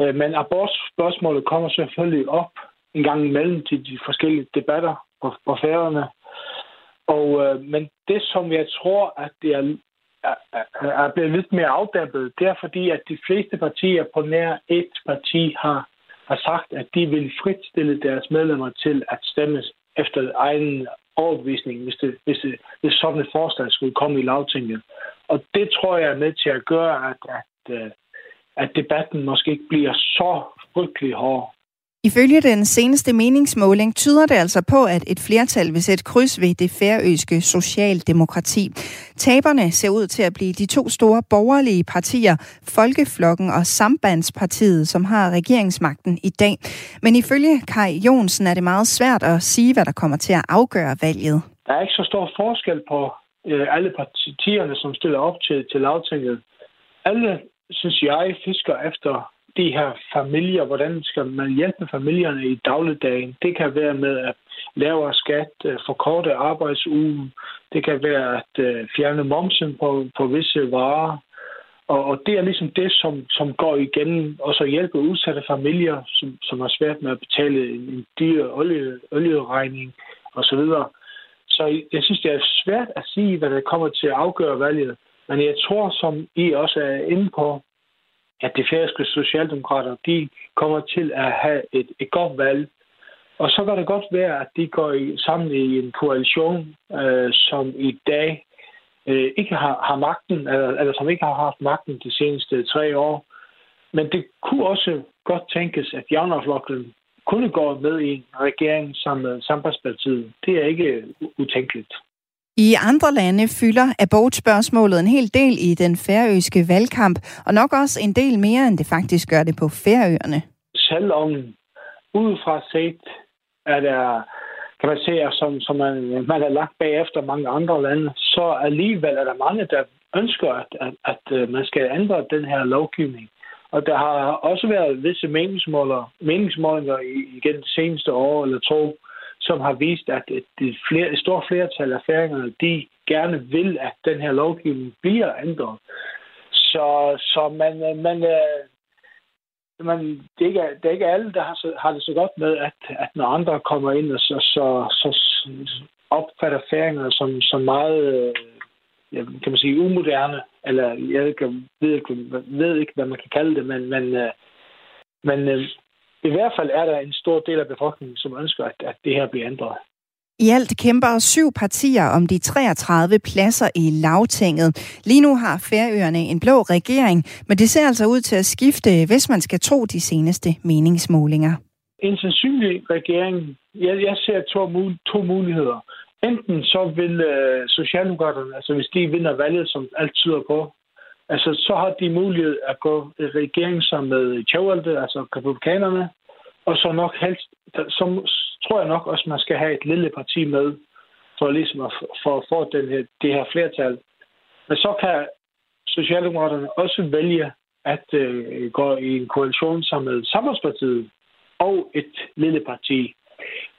Speaker 15: Øh, men abortspørgsmålet kommer selvfølgelig op en gang imellem til de forskellige debatter på, på færøerne. Og, øh, men det, som jeg tror, at det er, er, er- er blevet lidt mere afdæmpet, det er fordi, at de fleste partier på nær et parti har, har sagt, at de vil fritstille deres medlemmer til at stemme efter egen overbevisning, hvis, det, hvis, det, hvis sådan et forslag skulle komme i lavtinget. Og det tror jeg er med til at gøre, at, at, øh, at debatten måske ikke bliver så frygtelig hård.
Speaker 5: Ifølge den seneste meningsmåling tyder det altså på, at et flertal vil sætte kryds ved det færøske socialdemokrati. Taberne ser ud til at blive de to store borgerlige partier, Folkeflokken og Sambandspartiet, som har regeringsmagten i dag. Men ifølge Kai Jonsen er det meget svært at sige, hvad der kommer til at afgøre valget.
Speaker 15: Der er ikke så stor forskel på øh, alle partierne, som stiller op til, til lavtinget. Alle, synes jeg, fisker efter de her familier. Hvordan skal man hjælpe familierne i dagligdagen? Det kan være med at lavere skat, øh, forkorte arbejdsugen. Det kan være at øh, fjerne momsen på, på visse varer. Og, og det er ligesom det, som, som går igen, og så hjælpe udsatte familier, som, som har svært med at betale en, en dyr olie, olieregning osv. Så jeg synes, det er svært at sige, hvad der kommer til at afgøre valget. Men jeg tror, som I også er inde på, at de færøske socialdemokrater, de kommer til at have et, et godt valg. Og så kan det godt være, at de går i, sammen i en koalition, øh, som i dag øh, ikke har, har magten, eller, eller som ikke har haft magten de seneste tre år. Men det kunne også godt tænkes, at Javnerflokken kunne gå med i en regering sammen med Sambandspartiet. Det er ikke utænkeligt.
Speaker 5: I andre lande fylder abortspørgsmålet en hel del i den færøske valgkamp, og nok også en del mere, end det faktisk gør det på Færøerne.
Speaker 15: selvom udefra set er der, kan man se, at som, som man, man er lagt bagefter mange andre lande, så alligevel er der mange, der ønsker, at, at, at øh, man skal ændre den her lovgivning. Og der har også været visse meningsmåler, meningsmålinger igennem igen seneste år eller to, som har vist, at et, flere, et stort flertal af færingerne, de gerne vil, at den her lovgivning bliver ændret. Så, så man, øh, man, øh, man, det, er ikke, det er ikke alle, der har, så, har det så godt med, at, at når andre kommer ind og så, så, så, opfatter færingerne som, som meget, øh, ja, kan man sige, umoderne, eller jeg ved ikke, ved, ikke, ved ikke, hvad man kan kalde det, men, men, men i hvert fald er der en stor del af befolkningen, som ønsker, at, at det her bliver ændret.
Speaker 5: I alt kæmper syv partier om de 33 pladser i lavtinget. Lige nu har Færøerne en blå regering, men det ser altså ud til at skifte, hvis man skal tro de seneste meningsmålinger.
Speaker 15: En sandsynlig regering, jeg, jeg ser to, to muligheder. Enten så vil øh, Socialdemokraterne, altså hvis de vinder valget, som alt tyder på, altså så har de mulighed at gå i regering sammen med Tjøvalde, altså republikanerne, og så nok helst, så tror jeg nok også, man skal have et lille parti med, for ligesom at for at få den her, det her flertal. Men så kan Socialdemokraterne også vælge at øh, gå i en koalition sammen med Samarbejdspartiet og et lille parti.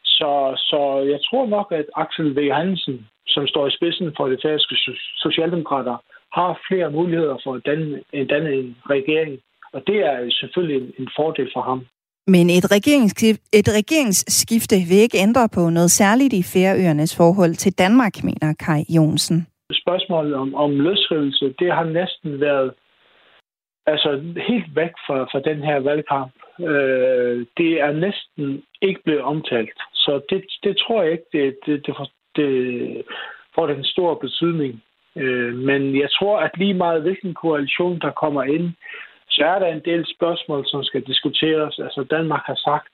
Speaker 15: Så, så jeg tror nok, at Axel V. Hansen, som står i spidsen for det færøske socialdemokrater, har flere muligheder for at danne, danne en regering. Og det er selvfølgelig en, en fordel for ham.
Speaker 5: Men et regeringsskifte, et regeringsskifte vil ikke ændre på noget særligt i Færøernes forhold til Danmark, mener Kai Jonsen.
Speaker 15: Spørgsmålet om, om løsrivelse, det har næsten været altså, helt væk fra, fra den her valgkamp. Øh, det er næsten ikke blevet omtalt. Så det, det tror jeg ikke, det, det, det, får, det får den store betydning. Øh, men jeg tror, at lige meget hvilken koalition, der kommer ind, så er der en del spørgsmål, som skal diskuteres. Altså Danmark har sagt,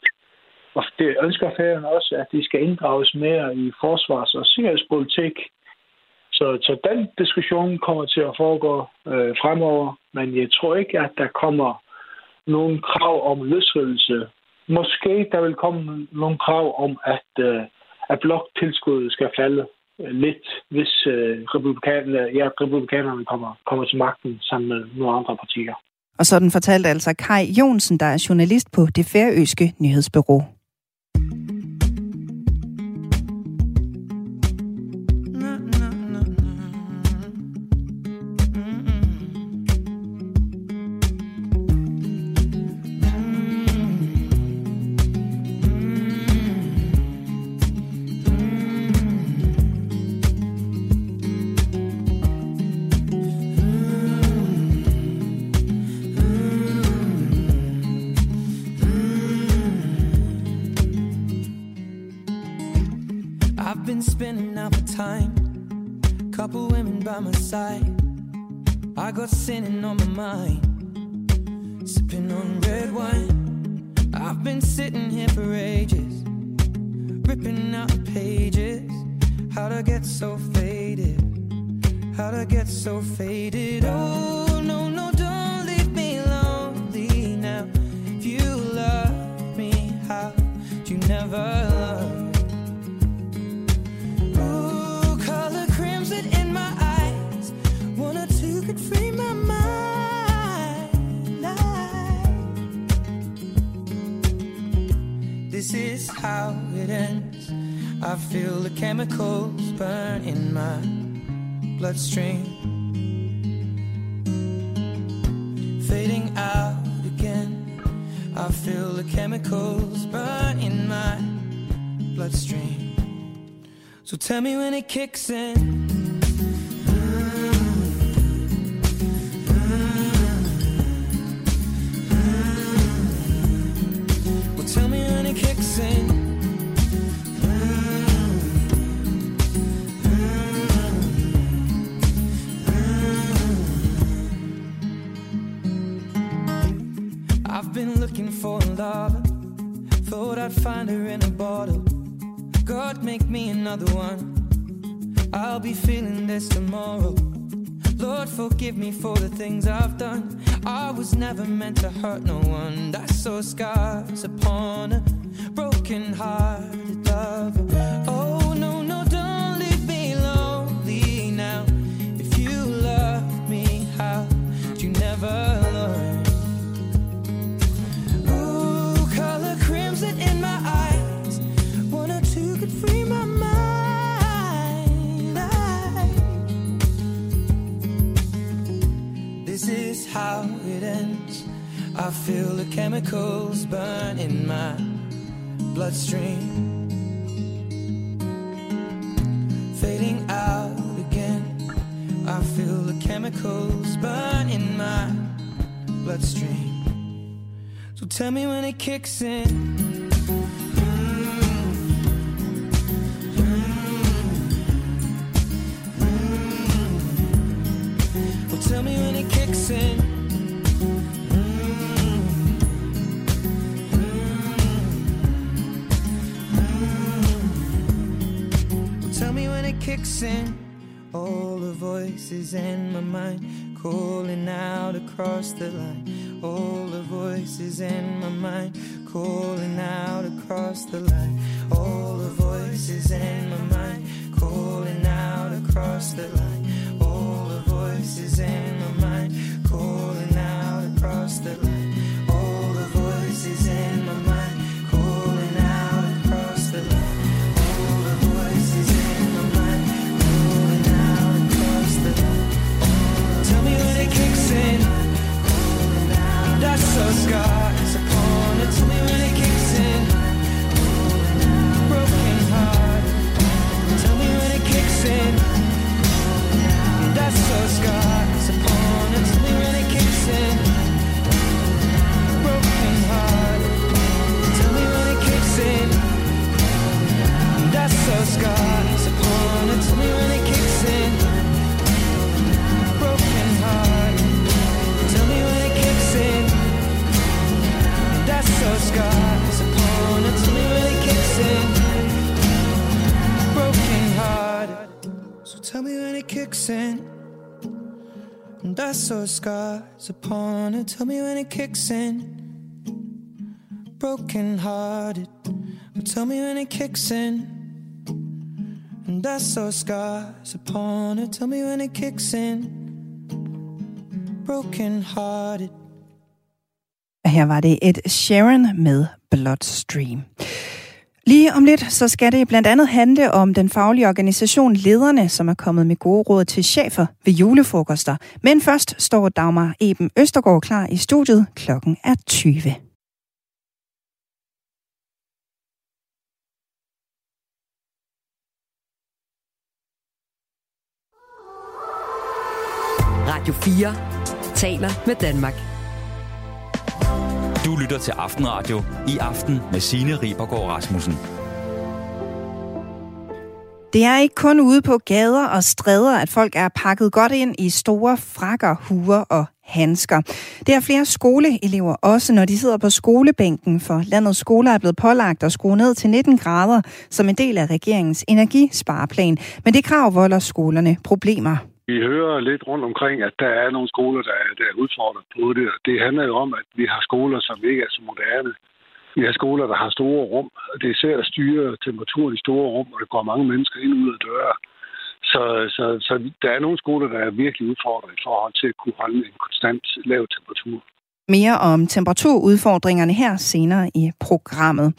Speaker 15: og det ønsker færgen også, at de skal inddrages mere i forsvars- og sikkerhedspolitik. Så, så den diskussion kommer til at foregå øh, fremover, men jeg tror ikke, at der kommer nogen krav om løsrivelse. Måske der vil komme nogle krav om, at, øh, at bloktilskuddet skal falde Øh, lidt, hvis øh, republikanerne, ja, republikanerne kommer, kommer til magten sammen med nogle andre partier.
Speaker 5: Og sådan fortalte altså Kai Jonsen, der er journalist på det færøske nyhedsbureau.
Speaker 3: Kicks in. Tell me when it kicks in. I've been looking for a lover. Thought I'd find her in a bottle. God, make me another one. I'll be feeling this tomorrow. Lord, forgive me for the things I've done. I was never meant to hurt no one. I saw scars upon a broken hearted lover. Oh, how it ends. I feel the chemicals burn in my bloodstream. Fading out again. I feel the chemicals burn in my bloodstream. So tell me when it kicks in. Kicks in. All the voices in my mind calling out across the line. All the voices in my mind calling out across the line. All the voices in my mind calling out across the line. All the voices in my mind calling out across the line. sky. Tell me when it kicks in. And I so scars upon it. Tell me when it kicks in. Broken hearted. But tell me when it kicks in. And I so scars upon it. Tell me when it kicks in. Broken hearted.
Speaker 5: Her var det et Sharon med Bloodstream. Lige om lidt, så skal det blandt andet handle om den faglige organisation Lederne, som er kommet med gode råd til chefer ved julefrokoster. Men først står Dagmar Eben Østergaard klar i studiet. Klokken er 20.
Speaker 7: Radio 4 taler med Danmark.
Speaker 2: Du lytter til Aftenradio i aften med Signe Ribergaard Rasmussen.
Speaker 5: Det er ikke kun ude på gader og stræder, at folk er pakket godt ind i store frakker, huer og handsker. Det er flere skoleelever også, når de sidder på skolebænken, for landets skoler er blevet pålagt at skrue ned til 19 grader som en del af regeringens energispareplan. Men det krav volder skolerne problemer.
Speaker 16: Vi hører lidt rundt omkring, at der er nogle skoler, der er, der er udfordret på det. Det handler jo om, at vi har skoler, som ikke er så moderne. Vi har skoler, der har store rum. Det er svært at styre temperaturen i store rum, og der går mange mennesker ind og ud af døre. Så, så, så der er nogle skoler, der er virkelig udfordret i forhold til at kunne holde en konstant lav temperatur.
Speaker 5: Mere om temperaturudfordringerne her senere i programmet.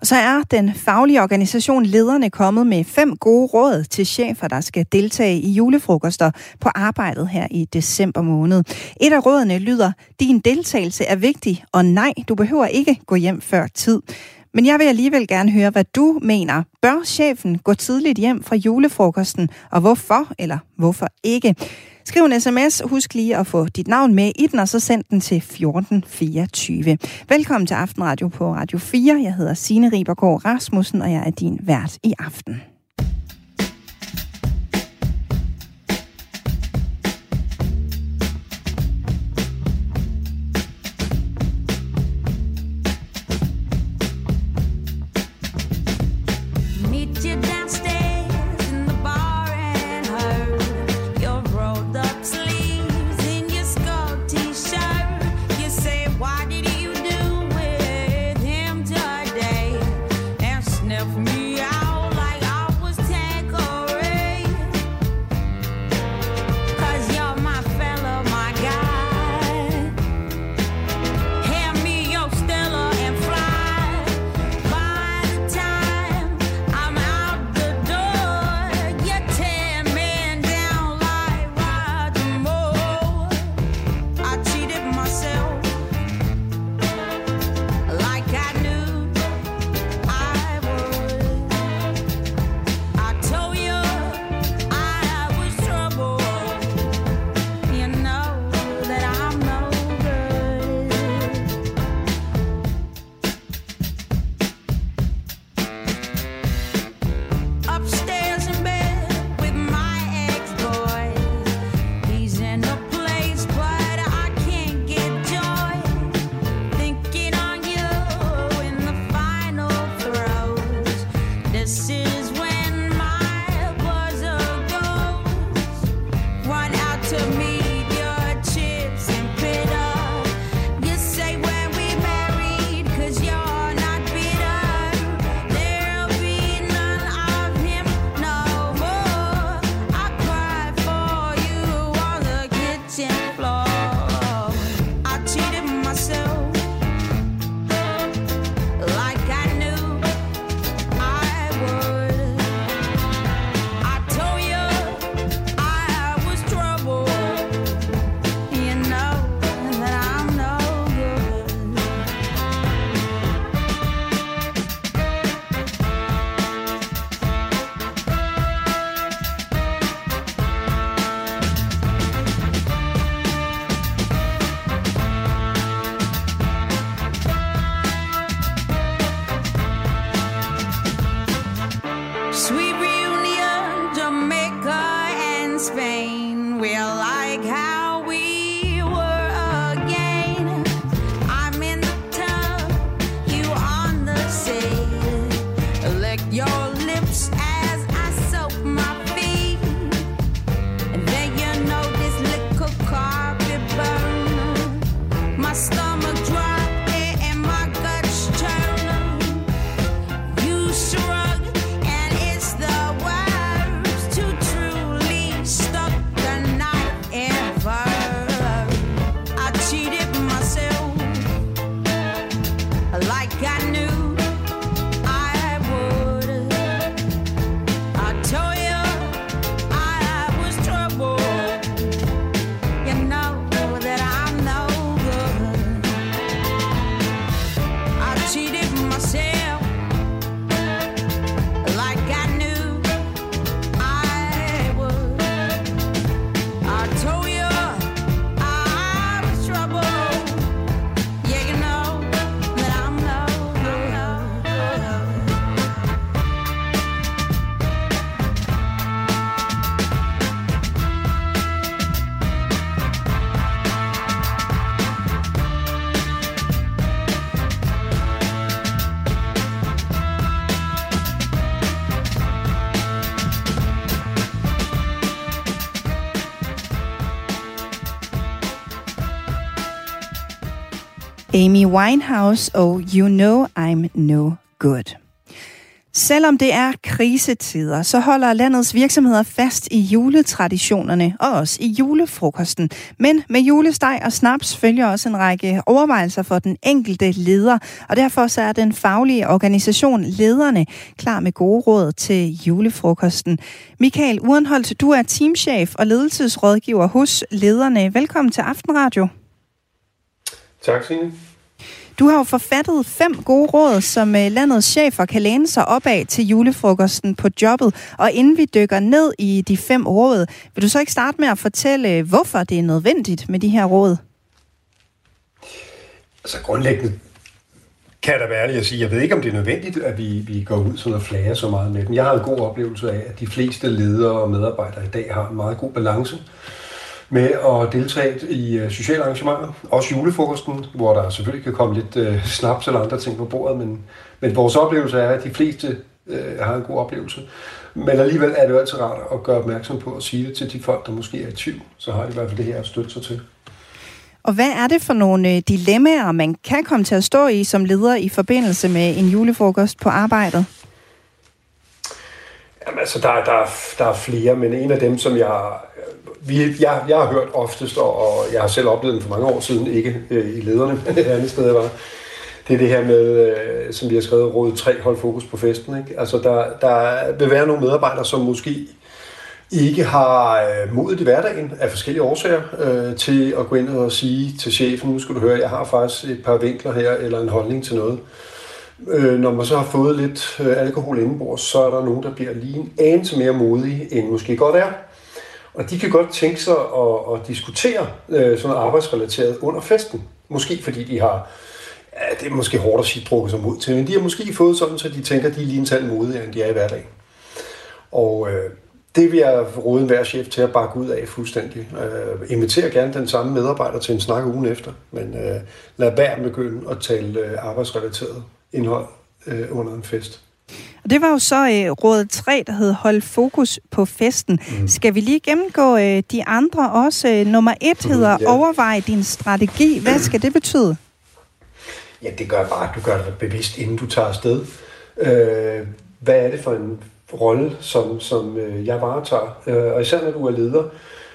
Speaker 5: Og så er den faglige organisation Lederne kommet med fem gode råd til chefer, der skal deltage i julefrokoster på arbejdet her i december måned. Et af rådene lyder, din deltagelse er vigtig, og nej, du behøver ikke gå hjem før tid. Men jeg vil alligevel gerne høre, hvad du mener. Bør chefen gå tidligt hjem fra julefrokosten, og hvorfor eller hvorfor ikke? Skriv en sms. Husk lige at få dit navn med i den, og så send den til 1424. Velkommen til Aftenradio på Radio 4. Jeg hedder Signe Ribergaard Rasmussen, og jeg er din vært i aften. Amy Winehouse og You Know I'm No Good. Selvom det er krisetider, så holder landets virksomheder fast i juletraditionerne og også i julefrokosten. Men med julesteg og snaps følger også en række overvejelser for den enkelte leder, og derfor så er den faglige organisation Lederne klar med gode råd til julefrokosten. Michael Urenholdt, du er teamchef og ledelsesrådgiver hos Lederne. Velkommen til Aftenradio.
Speaker 17: Tak, Signe.
Speaker 5: Du har jo forfattet fem gode råd, som øh, landets chefer kan læne sig op af til julefrokosten på jobbet. Og inden vi dykker ned i de fem råd, vil du så ikke starte med at fortælle, øh, hvorfor det er nødvendigt med de her råd?
Speaker 17: Altså grundlæggende kan jeg da være ærlig at sige, jeg ved ikke, om det er nødvendigt, at vi, vi går ud sådan og flager så meget med dem. Jeg har en god oplevelse af, at de fleste ledere og medarbejdere i dag har en meget god balance med at deltage i øh, sociale arrangementer. Også julefrokosten, hvor der selvfølgelig kan komme lidt øh, snaps eller andre ting på bordet, men, men vores oplevelse er, at de fleste øh, har en god oplevelse. Men alligevel er det jo altid rart at gøre opmærksom på at sige det til de folk, der måske er i tvivl. Så har de i hvert fald det her at støtte sig til.
Speaker 5: Og hvad er det for nogle øh, dilemmaer, man kan komme til at stå i som leder i forbindelse med en julefrokost på arbejdet?
Speaker 17: Jamen, altså, der, der, der er flere, men en af dem, som jeg, vi, jeg, jeg har hørt oftest, og, og jeg har selv oplevet den for mange år siden, ikke øh, i lederne, men et andet sted, jeg var, det er det her med, øh, som vi har skrevet, råd 3, hold fokus på festen. Ikke? Altså, der, der vil være nogle medarbejdere, som måske ikke har øh, modet i hverdagen af forskellige årsager øh, til at gå ind og sige til chefen, nu skal du høre, jeg har faktisk et par vinkler her, eller en holdning til noget. Øh, øh, når man så har fået lidt øh, alkohol indenbords, så er der nogen, der bliver lige en anelse mere modige, end måske godt er. Og de kan godt tænke sig at, at diskutere øh, sådan noget arbejdsrelateret under festen. Måske fordi de har, ja, det er måske hårdt at sige, drukket sig mod til, men de har måske fået sådan, så de tænker, at de er lige en tand modigere, end de er i hverdagen. Og øh, det vil jeg råde hver chef til at bakke ud af fuldstændig. Øh, inviterer gerne den samme medarbejder til en snak ugen efter, men øh, lad være med begynde at tale øh, arbejdsrelateret indhold øh, under en fest.
Speaker 5: Og det var jo så øh, råd 3, der hed Hold fokus på festen. Mm. Skal vi lige gennemgå øh, de andre også? Øh, nummer 1 hedder
Speaker 17: ja.
Speaker 5: Overvej din strategi. Hvad skal det betyde?
Speaker 17: Ja, det gør bare, at du gør det bevidst, inden du tager afsted. Øh, hvad er det for en rolle, som, som øh, jeg varetager? Øh, og især når du er leder.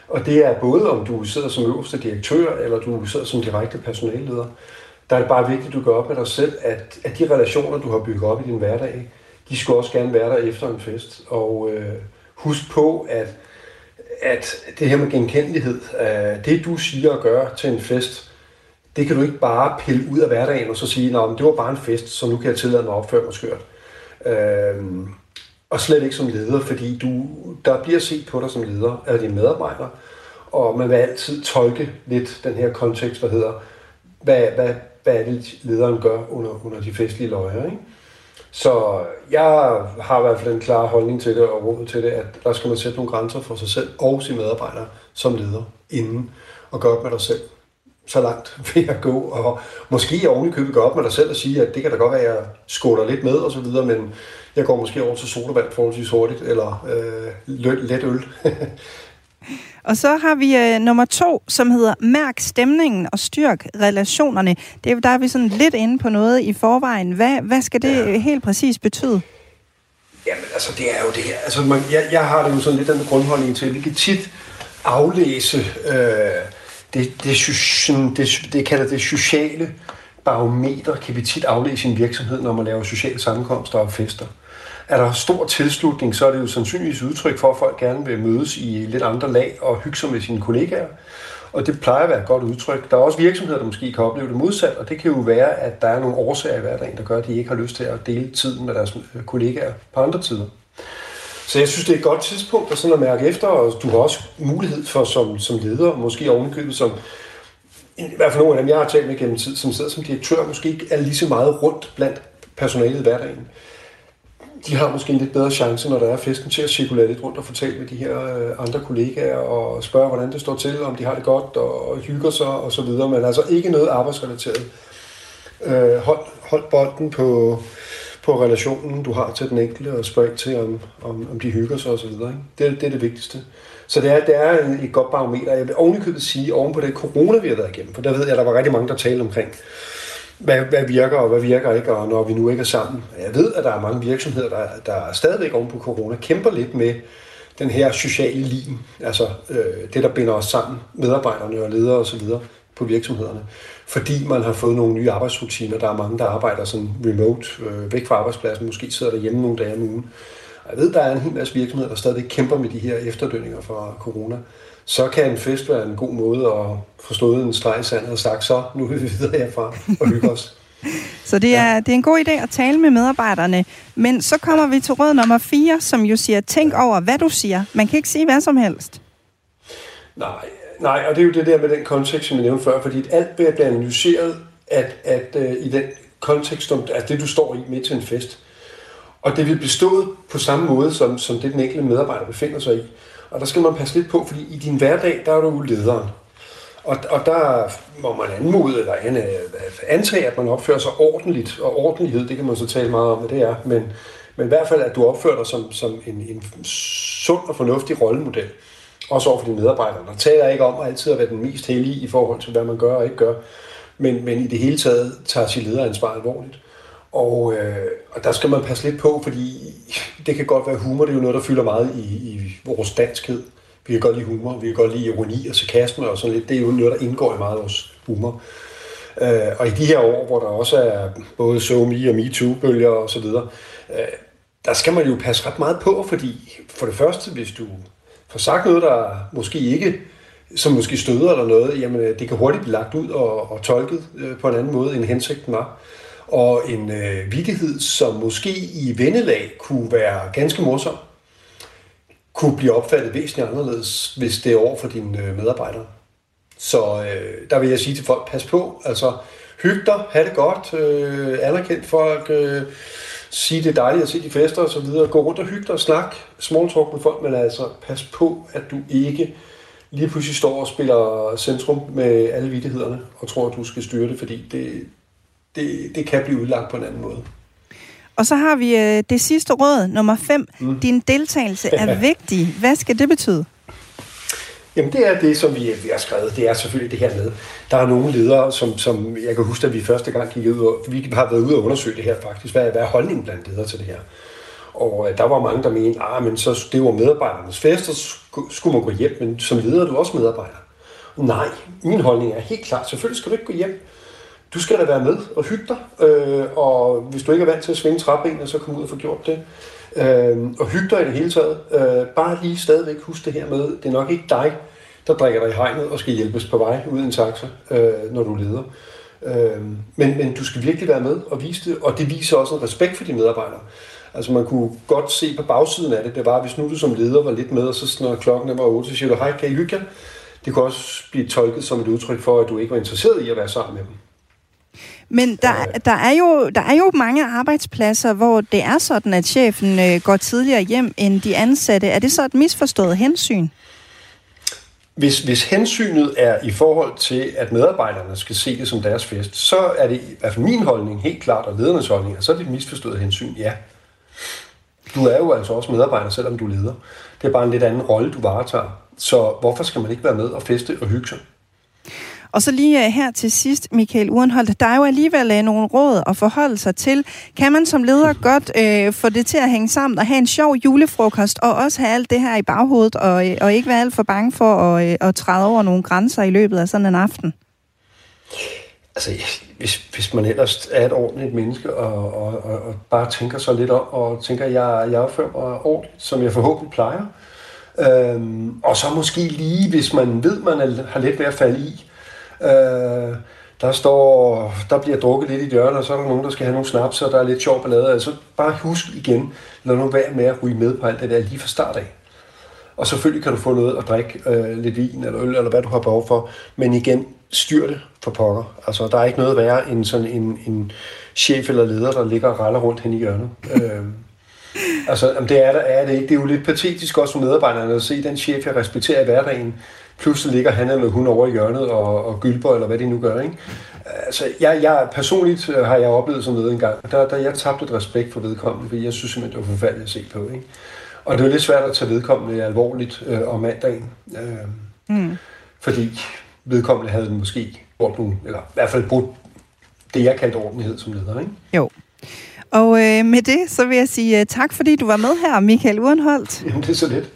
Speaker 17: Og det er både, om du sidder som øverste direktør, eller du sidder som direkte personalleder. Der er det bare vigtigt, at du gør op med dig selv, at, at de relationer, du har bygget op i din hverdag, de skulle også gerne være der efter en fest. Og øh, husk på, at, at det her med genkendelighed, øh, det du siger og gør til en fest, det kan du ikke bare pille ud af hverdagen og så sige, at det var bare en fest, så nu kan jeg tillade mig at opføre mig skørt. Øh, og slet ikke som leder, fordi du, der bliver set på dig som leder af dine medarbejdere, og man vil altid tolke lidt den her kontekst, der hedder, hvad, hvad, hvad er det, lederen gør under, under de festlige løjer. Ikke? Så jeg har i hvert fald en klar holdning til det og råd til det, at der skal man sætte nogle grænser for sig selv og sine medarbejdere som leder inden og gøre op med dig selv. Så langt vil jeg gå, og måske oven i købet op med dig selv og sige, at det kan da godt være, at jeg skåler lidt med og så videre, men jeg går måske over til sodavand forholdsvis hurtigt, eller øh, let øl.
Speaker 5: Og så har vi øh, nummer to, som hedder Mærk stemningen og styrk relationerne. Det, er- der er vi sådan lidt inde på noget i forvejen. Hvad, hvad skal det ja. helt præcis betyde?
Speaker 17: Jamen altså, det er jo det her. Altså, man, jeg, jeg har det jo sådan lidt den grundholdning til, vi kan tit aflæse øh, det, det, sådan, det, det kalder det sociale barometer kan vi tit aflæse i en virksomhed, når man laver sociale sammenkomster og fester. Er der stor tilslutning, så er det jo sandsynligvis udtryk for, at folk gerne vil mødes i lidt andre lag og hygge sig med sine kollegaer. Og det plejer at være et godt udtryk. Der er også virksomheder, der måske kan opleve det modsat, og det kan jo være, at der er nogle årsager i hverdagen, der gør, at de ikke har lyst til at dele tiden med deres øh, kollegaer på andre tider. Så jeg synes, det er et godt tidspunkt at, sådan at mærke efter, og du har også mulighed for som, som leder, måske ovenikøbet som, i hvert fald nogle af dem, jeg har talt med gennem tid, som sidder som direktør, måske ikke er lige så meget rundt blandt personalet i hverdagen. De har måske en lidt bedre chance, når der er festen, til at cirkulere lidt rundt og fortælle med de her øh, andre kollegaer og spørge, hvordan det står til, om de har det godt og, og hygger sig og så videre. Men altså ikke noget arbejdsrelateret. Øh, hold, hold bolden på, på relationen, du har til den enkelte, og spørg til, om, om, om de hygger sig osv. Det, det er det vigtigste. Så det er, det er et godt barometer. Jeg vil ovenikøbet sige, oven på det corona, vi har været igennem, for der ved jeg, der var rigtig mange, der talte omkring, hvad, hvad virker og hvad virker ikke, og når vi nu ikke er sammen. Jeg ved, at der er mange virksomheder, der, der stadigvæk oven på corona kæmper lidt med den her sociale lim, altså øh, det, der binder os sammen, medarbejderne og ledere osv. på virksomhederne. Fordi man har fået nogle nye arbejdsrutiner. Der er mange, der arbejder sådan remote, øh, væk fra arbejdspladsen, måske sidder der hjemme nogle dage om ugen. Jeg ved, der er en hel masse virksomheder, der stadig kæmper med de her efterdønninger fra corona. Så kan en fest være en god måde at få slået en streg i sandet og sagt, så nu er vi videre herfra og hygge os.
Speaker 5: Så det er, det er en god idé at tale med medarbejderne. Men så kommer vi til råd nummer 4, som jo siger, tænk over, hvad du siger. Man kan ikke sige hvad som helst.
Speaker 17: Nej, nej, og det er jo det der med den kontekst, som jeg nævnte før, fordi alt vil blive analyseret at, at uh, i den kontekst, om, altså det du står i midt til en fest. Og det vil bestået på samme måde, som, som det den enkelte medarbejder befinder sig i. Og der skal man passe lidt på, fordi i din hverdag, der er du lederen. Og, og der må man anmode eller an, øh, antage, at man opfører sig ordentligt. Og ordentlighed, det kan man så tale meget om, hvad det er. Men, men i hvert fald, at du opfører dig som, som en, en sund og fornuftig rollemodel. Også over for dine medarbejdere. Der taler ikke om at altid at være den mest hellige i forhold til, hvad man gør og ikke gør. Men, men i det hele taget tager sit lederansvar alvorligt. Og, øh, og der skal man passe lidt på, fordi det kan godt være humor, det er jo noget, der fylder meget i, i vores danskhed. Vi kan godt lide humor, vi kan godt lide ironi og sarkasme og sådan lidt. Det er jo noget, der indgår i meget af vores humor. Øh, og i de her år, hvor der også er både SoMe og MeToo-bølger og så videre, øh, der skal man jo passe ret meget på, fordi for det første, hvis du får sagt noget, der måske ikke, som måske støder eller noget, jamen øh, det kan hurtigt blive lagt ud og, og tolket øh, på en anden måde, end hensigten var. Og en øh, vittighed, som måske i vendelag kunne være ganske morsom, kunne blive opfattet væsentligt anderledes, hvis det er over for dine øh, medarbejdere. Så øh, der vil jeg sige til folk, pas på, altså hyg dig, have det godt, øh, anerkend folk, øh, sige det er dejligt at se de fester og så videre, gå rundt og hygge dig og snak, small talk med folk, men altså pas på, at du ikke lige pludselig står og spiller centrum med alle vidtighederne og tror, at du skal styre det, fordi det, det, det kan blive udlagt på en anden måde.
Speaker 5: Og så har vi øh, det sidste råd, nummer 5. Mm. Din deltagelse er vigtig. Hvad skal det betyde?
Speaker 17: Jamen det er det, som vi, vi har skrevet. Det er selvfølgelig det her med. Der er nogle ledere, som, som jeg kan huske, at vi første gang gik ud og vi har været ude og undersøge det her faktisk. Hvad, hvad er holdningen blandt ledere til det her? Og øh, der var mange, der mente, ah, men så det var medarbejdernes fest, så sku- skulle man gå hjem, men som leder er du også medarbejder. Nej, min holdning er helt klart, selvfølgelig skal du ikke gå hjem. Du skal da være med og hygge dig, øh, og hvis du ikke er vant til at svinge træbenet, så kom ud og få gjort det. Øh, og hygge dig i det hele taget. Øh, bare lige stadigvæk husk det her med, det er nok ikke dig, der drikker dig i hegnet og skal hjælpes på vej ud i en taxa, øh, når du leder. Øh, men, men du skal virkelig være med og vise det, og det viser også en respekt for dine medarbejdere. Altså man kunne godt se på bagsiden af det, det var, hvis nu du som leder var lidt med, og så når klokken var 8, så siger du, hej, kan I hygge jer? Det kunne også blive tolket som et udtryk for, at du ikke var interesseret i at være sammen med dem.
Speaker 5: Men der, der, er jo, der er jo mange arbejdspladser, hvor det er sådan, at chefen øh, går tidligere hjem end de ansatte. Er det så et misforstået hensyn?
Speaker 17: Hvis, hvis hensynet er i forhold til, at medarbejderne skal se det som deres fest, så er det i hvert fald min holdning helt klart, og ledernes holdning, og så er det et misforstået hensyn, ja. Du er jo altså også medarbejder, selvom du er leder. Det er bare en lidt anden rolle, du varetager. Så hvorfor skal man ikke være med og feste og hygge sig?
Speaker 5: Og så lige øh, her til sidst, Michael Urenholdt, der er jo alligevel øh, nogle råd at forholde sig til. Kan man som leder godt øh, få det til at hænge sammen og have en sjov julefrokost, og også have alt det her i baghovedet, og, øh, og ikke være alt for bange for at, øh, at træde over nogle grænser i løbet af sådan en aften?
Speaker 17: altså, hvis, hvis man ellers er et ordentligt menneske og, og, og, og bare tænker sig lidt om, og tænker, at jeg, jeg opfører mig ordentligt, som jeg forhåbentlig plejer. Øhm, og så måske lige, hvis man ved, man er, har let ved at falde i, øh, der står, der bliver drukket lidt i hjørnet, og så er der nogen, der skal have nogle snaps, og der er lidt sjov ballade. Altså bare husk igen, lad nu være med at ryge med på alt det der lige fra start af. Og selvfølgelig kan du få noget at drikke, øh, lidt vin eller øl, eller hvad du har behov for. Men igen, styr det for pokker. Altså, der er ikke noget værre end sådan en, en chef eller leder, der ligger og raller rundt hen i hjørnet. øh, altså, jamen, det er, der, er det ikke. Det er jo lidt patetisk også for medarbejderne at se den chef, jeg respekterer i hverdagen, pludselig ligger han eller hun over i hjørnet og, og gylper, eller hvad de nu gør. Ikke? Altså, jeg, jeg, personligt øh, har jeg oplevet sådan noget en gang, der, der jeg tabte et respekt for vedkommende, fordi jeg synes simpelthen, det var forfærdeligt at se på. Ikke? Og det er lidt svært at tage vedkommende alvorligt øh, om mandagen, øh,
Speaker 5: Mm.
Speaker 17: fordi vedkommende havde måske gjort nogle, eller i hvert fald brudt det, jeg kaldte ordentlighed som leder. Ikke?
Speaker 5: Jo. Og øh, med det, så vil jeg sige uh, tak, fordi du var med her, Michael Urenholdt.
Speaker 17: Jamen, det er så lidt.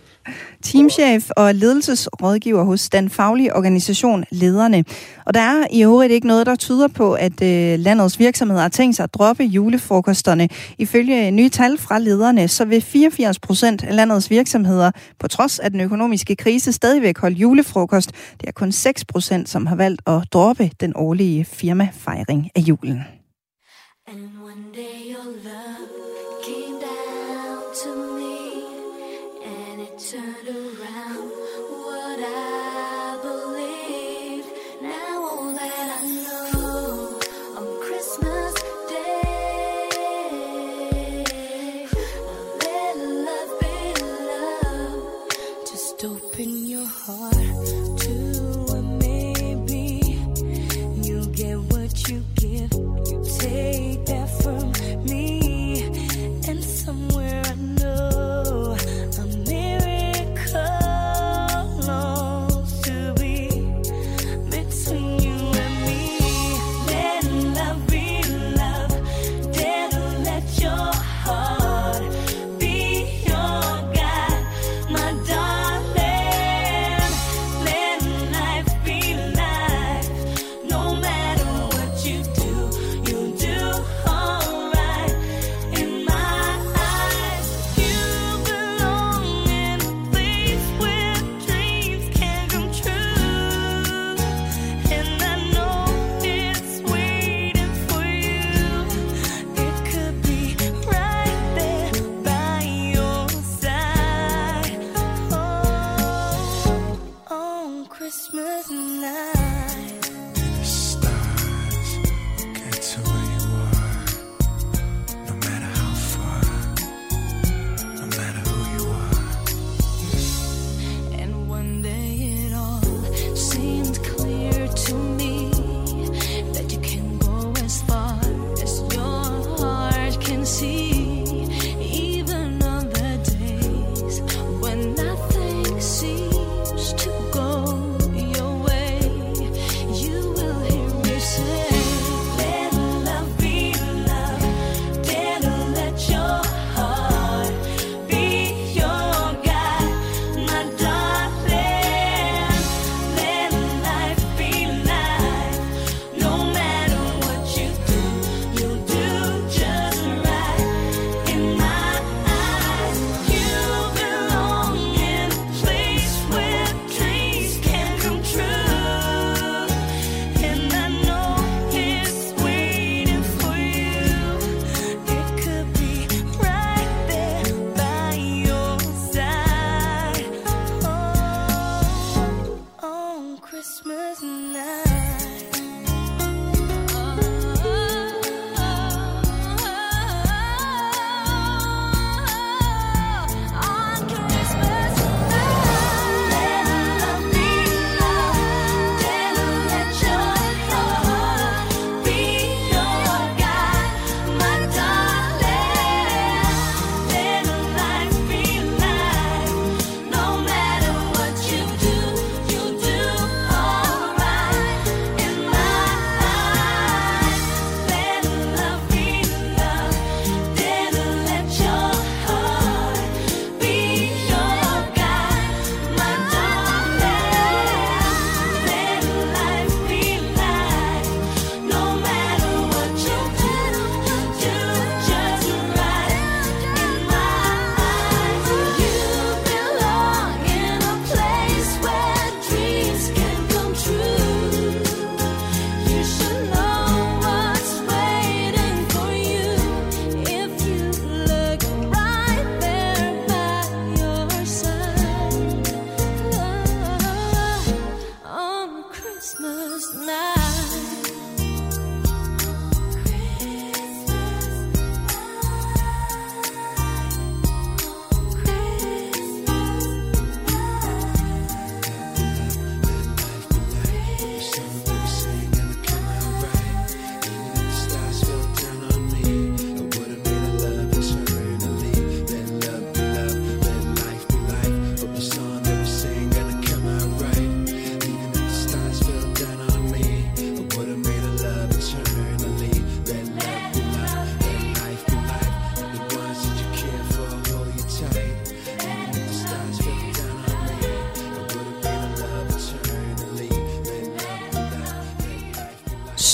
Speaker 5: Teamchef og ledelsesrådgiver hos den faglige organisation Lederne. Og der er i øvrigt ikke noget, der tyder på, at øh, landets virksomheder har tænkt sig at droppe julefrokosterne. Ifølge nye tal fra lederne, så vil 84 procent af landets virksomheder, på trods af den økonomiske krise, stadigvæk holde julefrokost. Det er kun 6 procent, som har valgt at droppe den årlige firmafejring af julen.
Speaker 14: came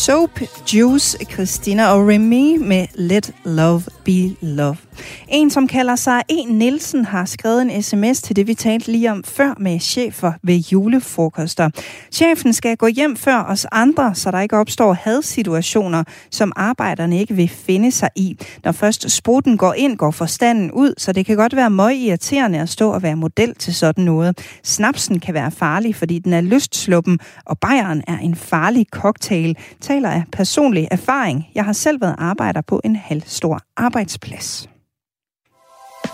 Speaker 5: Soap, Juice, Christina og Remy med Let Love Be Love. En, som kalder sig E. Nielsen, har skrevet en sms til det, vi talte lige om før med chefer ved julefrokoster. Chefen skal gå hjem før os andre, så der ikke opstår hadsituationer, som arbejderne ikke vil finde sig i. Når først spruten går ind, går forstanden ud, så det kan godt være møg irriterende at stå og være model til sådan noget. Snapsen kan være farlig, fordi den er lystsluppen, og bajeren er en farlig cocktail, taler af personlig erfaring. Jeg har selv været arbejder på en halvstor arbejdsplads.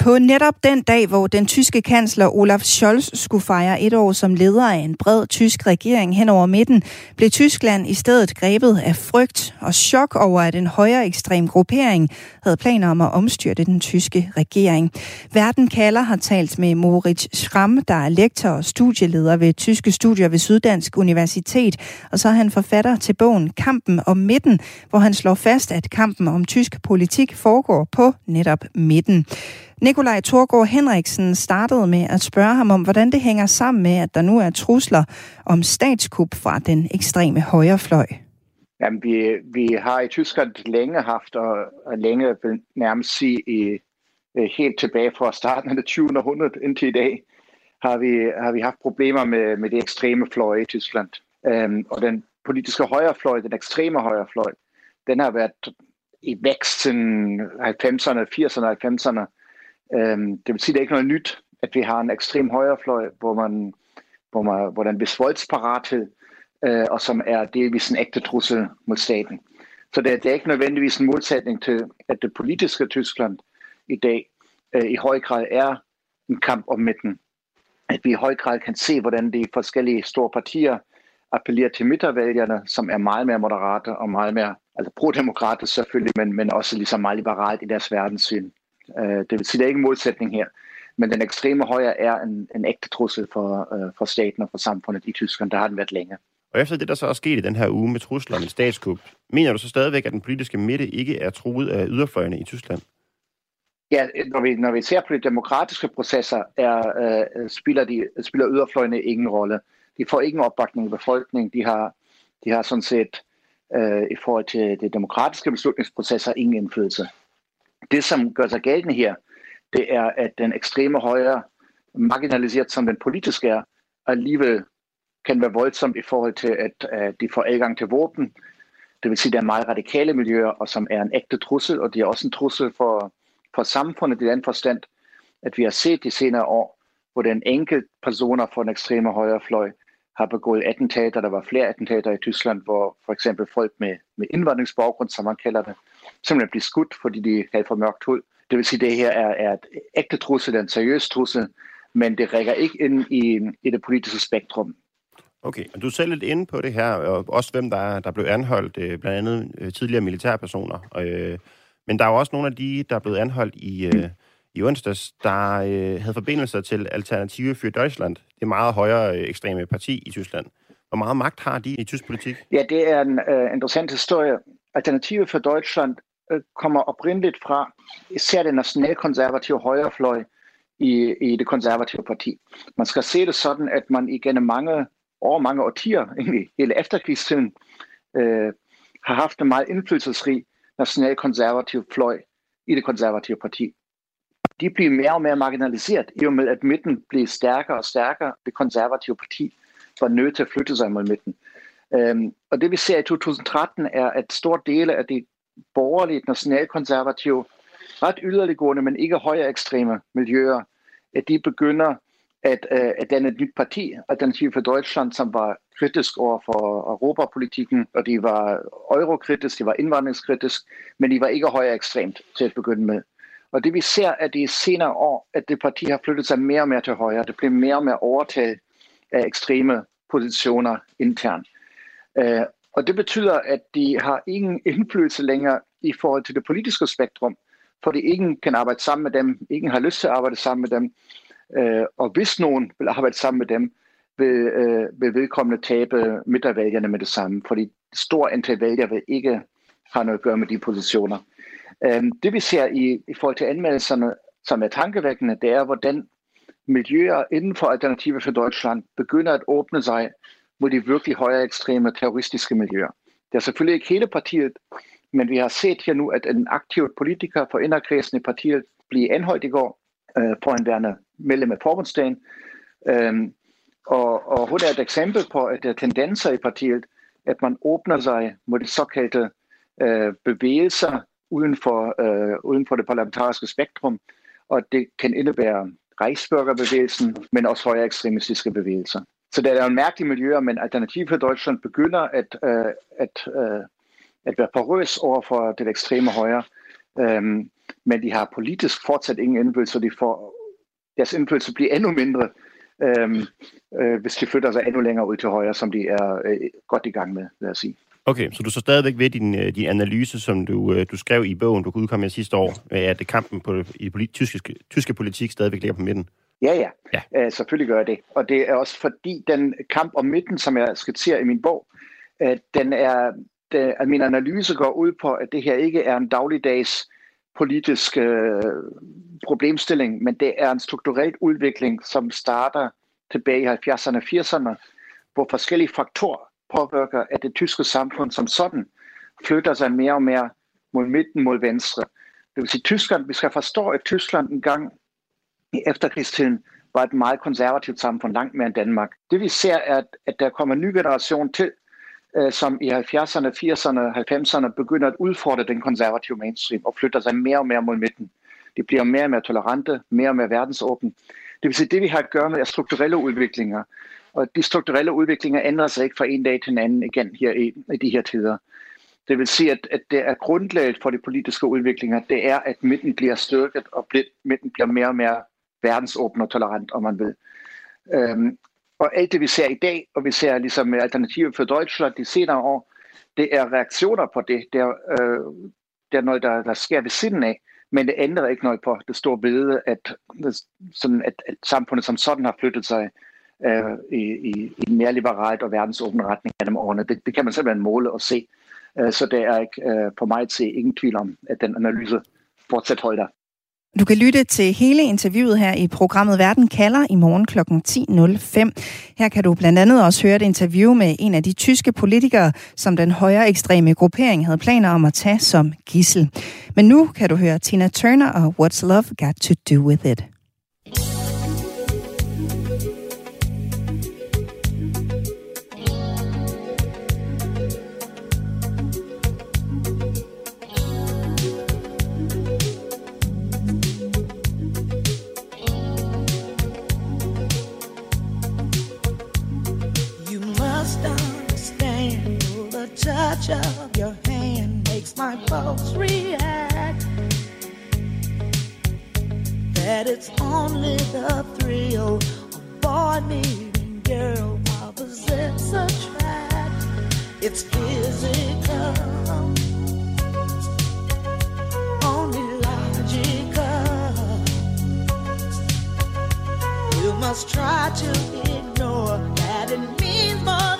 Speaker 5: På netop den dag, hvor den tyske kansler Olaf Scholz skulle fejre et år som leder af en bred tysk regering hen over midten, blev Tyskland i stedet grebet af frygt og chok over, at en højere ekstrem gruppering havde planer om at omstyrte den tyske regering. Verden kalder har talt med Moritz Schramm, der er lektor og studieleder ved tyske studier ved Syddansk Universitet, og så er han forfatter til bogen Kampen om midten, hvor han slår fast, at kampen om tysk politik foregår på netop midten. Nikolaj Torgård Henriksen startede med at spørge ham om, hvordan det hænger sammen med, at der nu er trusler om statskup fra den ekstreme højrefløj.
Speaker 18: Jamen, vi, vi har i Tyskland længe haft, og, og længe vil nærmest sige i, øh, helt tilbage fra starten af det 20. århundrede indtil i dag, har vi, har vi haft problemer med, med det ekstreme fløj i Tyskland. Øhm, og den politiske højrefløj, den ekstreme højrefløj, den har været i vækst siden 90'erne, 80'erne og 90'erne. Øhm, det vil sige, at det er ikke noget nyt, at vi har en ekstrem højrefløj, hvor man, hvor man hvor der er en vis voldsparathed, øh, og som er delvis en ægte trussel mod staten. Så det, det er ikke nødvendigvis en modsætning til, at det politiske Tyskland i dag øh, i høj grad er en kamp om midten. At vi i høj grad kan se, hvordan de forskellige store partier appellerer til midtervælgerne, som er meget mere moderate og meget mere, altså prodemokrater selvfølgelig, men, men også ligesom meget liberalt i deres verdenssyn. Øh, det vil sige, der er ikke en modsætning her. Men den ekstreme højre er en, en ægte trussel for, øh, for staten og for samfundet i Tyskland. Der har den været længe.
Speaker 19: Og efter det, der så er sket i den her uge med trusler om statskup, mener du så stadigvæk, at den politiske midte ikke er truet af yderfløjene i Tyskland?
Speaker 18: Ja, når vi, når vi ser på de demokratiske processer, er, øh, spiller, de, spiller yderfløjene ingen rolle. De får ingen opbakning i befolkningen. De har, de har sådan set øh, i forhold til de demokratiske beslutningsprocesser ingen indflydelse. Det, som gør sig gældende her, det er, at den ekstreme højre, marginaliseret som den politiske er, alligevel kan være voldsomt i forhold til, at, at de får adgang til våben. Det vil sige, at det er meget radikale miljøer, og som er en ægte trussel, og det er også en trussel for, for samfundet i den forstand, at vi har set de senere år, hvor den enkelte personer fra den ekstreme højrefløj har begået attentater. Der var flere attentater i Tyskland, hvor for eksempel folk med, med indvandringsbaggrund, som man kalder det, simpelthen bliver skudt, fordi de havde for mørkt hud. Det vil sige, at det her er, er et ægte trussel, en seriøs trussel, men det rækker ikke ind i, i det politiske spektrum.
Speaker 19: Okay, og du er selv lidt inde på det her, og også hvem der, der blev anholdt, øh, blandt andet øh, tidligere militærpersoner. Øh, men der er jo også nogle af de, der er blevet anholdt i, øh, i onsdags, der havde forbindelser til Alternative für Deutschland, det meget højere ekstreme parti i Tyskland. Hvor meget magt har de i tysk politik?
Speaker 18: Ja, det er en øh, interessant historie. Alternative for Deutschland øh, kommer oprindeligt fra især den nationalkonservative højrefløj i, i det konservative parti. Man skal se det sådan, at man igennem mange år, mange årtier, egentlig hele efterkrigstiden, øh, har haft en meget indflydelsesrig nationalkonservativ fløj i det konservative parti. De bliver mere og mere marginaliseret, i og med at midten bliver stærkere og stærkere. Det konservative parti var nødt til at flytte sig mod midten. Øhm, og det vi ser i 2013 er, at store dele af de borgerligt nationalkonservative, ret yderliggående, men ikke højere ekstreme miljøer, at de begynder at, øh, at danne et nyt parti, Alternativ for Deutschland, som var kritisk over for europapolitikken, og de var eurokritisk, de var indvandringskritisk, men de var ikke højere ekstremt til at begynde med. Og det vi ser, at de senere år, at det parti har flyttet sig mere og mere til højre. Det bliver mere og mere overtaget af ekstreme positioner internt. Uh, og det betyder, at de har ingen indflydelse længere i forhold til det politiske spektrum, fordi ingen kan arbejde sammen med dem, ingen har lyst til at arbejde sammen med dem, Øh, og hvis nogen vil arbejde sammen med dem, vil, øh, vil vedkommende tabe midtervælgerne med det samme, fordi stor antal vælgere vil ikke have noget at gøre med de positioner. Øh, det vi ser i, i forhold til anmeldelserne, som er tankevækkende, det er, hvordan miljøer inden for Alternative for Deutschland begynder at åbne sig mod de virkelig højere ekstreme terroristiske miljøer. Det er selvfølgelig ikke hele partiet, men vi har set her nu, at en aktiv politiker for inderkredsen i partiet blev anholdt i går øh, på en værende medlem af forbundsdagen. Øhm, og, og hun er et eksempel på, at der er tendenser i partiet, at man åbner sig mod de såkaldte øh, bevægelser uden for, øh, uden for det parlamentariske spektrum, og det kan indebære rejsbørgerbevægelsen, men også højere ekstremistiske bevægelser. Så der er en mærkelig miljø, men Alternativ for Deutschland begynder at, øh, at, øh, at være porøs over for det ekstreme højre, øhm, men de har politisk fortsat ingen indflydelse, så de får, deres indflydelse bliver endnu mindre, øhm, øh, hvis de flytter sig endnu længere ud til højre, som de er øh, godt i gang med, vil jeg sige.
Speaker 19: Okay, så du så stadigvæk ved din, øh, din analyse, som du, øh, du skrev i bogen, du kunne udkomme med sidste år, at det kampen på, i det politi- tyske, tyske politik stadigvæk ligger på midten?
Speaker 18: Ja, ja. ja. Øh, selvfølgelig gør jeg det. Og det er også fordi den kamp om midten, som jeg skitserer i min bog, øh, den er, det, at min analyse går ud på, at det her ikke er en dagligdags politisk øh, problemstilling, men det er en strukturel udvikling, som starter tilbage i 70'erne og 80'erne, hvor forskellige faktorer påvirker, at det tyske samfund som sådan flytter sig mere og mere mod midten, mod venstre. Det vil sige, Tyskland, vi skal forstå, at Tyskland engang i efterkrigstiden var et meget konservativt samfund, langt mere end Danmark. Det vi ser er, at, at der kommer en ny generation til, øh, som i 70'erne, 80'erne, 90'erne begynder at udfordre den konservative mainstream og flytter sig mere og mere mod midten. De bliver mere og mere tolerante, mere og mere verdensåbne. Det vil sige, det vi har at gøre med er strukturelle udviklinger. Og de strukturelle udviklinger ændrer sig ikke fra en dag til en anden igen her i, i de her tider. Det vil sige, at, at det er grundlaget for de politiske udviklinger, det er, at midten bliver styrket, og midten bliver mere og mere verdensåben og tolerant, om man vil. Øhm, og alt det, vi ser i dag, og vi ser ligesom med Alternative for Deutschland de senere år, det er reaktioner på det. Det er, øh, det er noget, der, der sker ved siden af, men det ændrer ikke noget på det store billede, at, sådan, at, at samfundet som sådan har flyttet sig øh, i, i, i en mere liberalt og verdensåben retning gennem årene. Det, det kan man simpelthen måle og se. Øh, så det er ikke øh, på mig til ingen tvivl om, at den analyse fortsat holder.
Speaker 5: Du kan lytte til hele interviewet her i programmet Verden kalder i morgen kl. 10.05. Her kan du blandt andet også høre et interview med en af de tyske politikere, som den højere ekstreme gruppering havde planer om at tage som gissel. Men nu kan du høre Tina Turner og What's Love Got to Do With It.
Speaker 20: Touch of your hand makes my pulse react. That it's only the thrill of boy meeting girl opposites attract. It's physical, only logical. You must try to ignore that it means more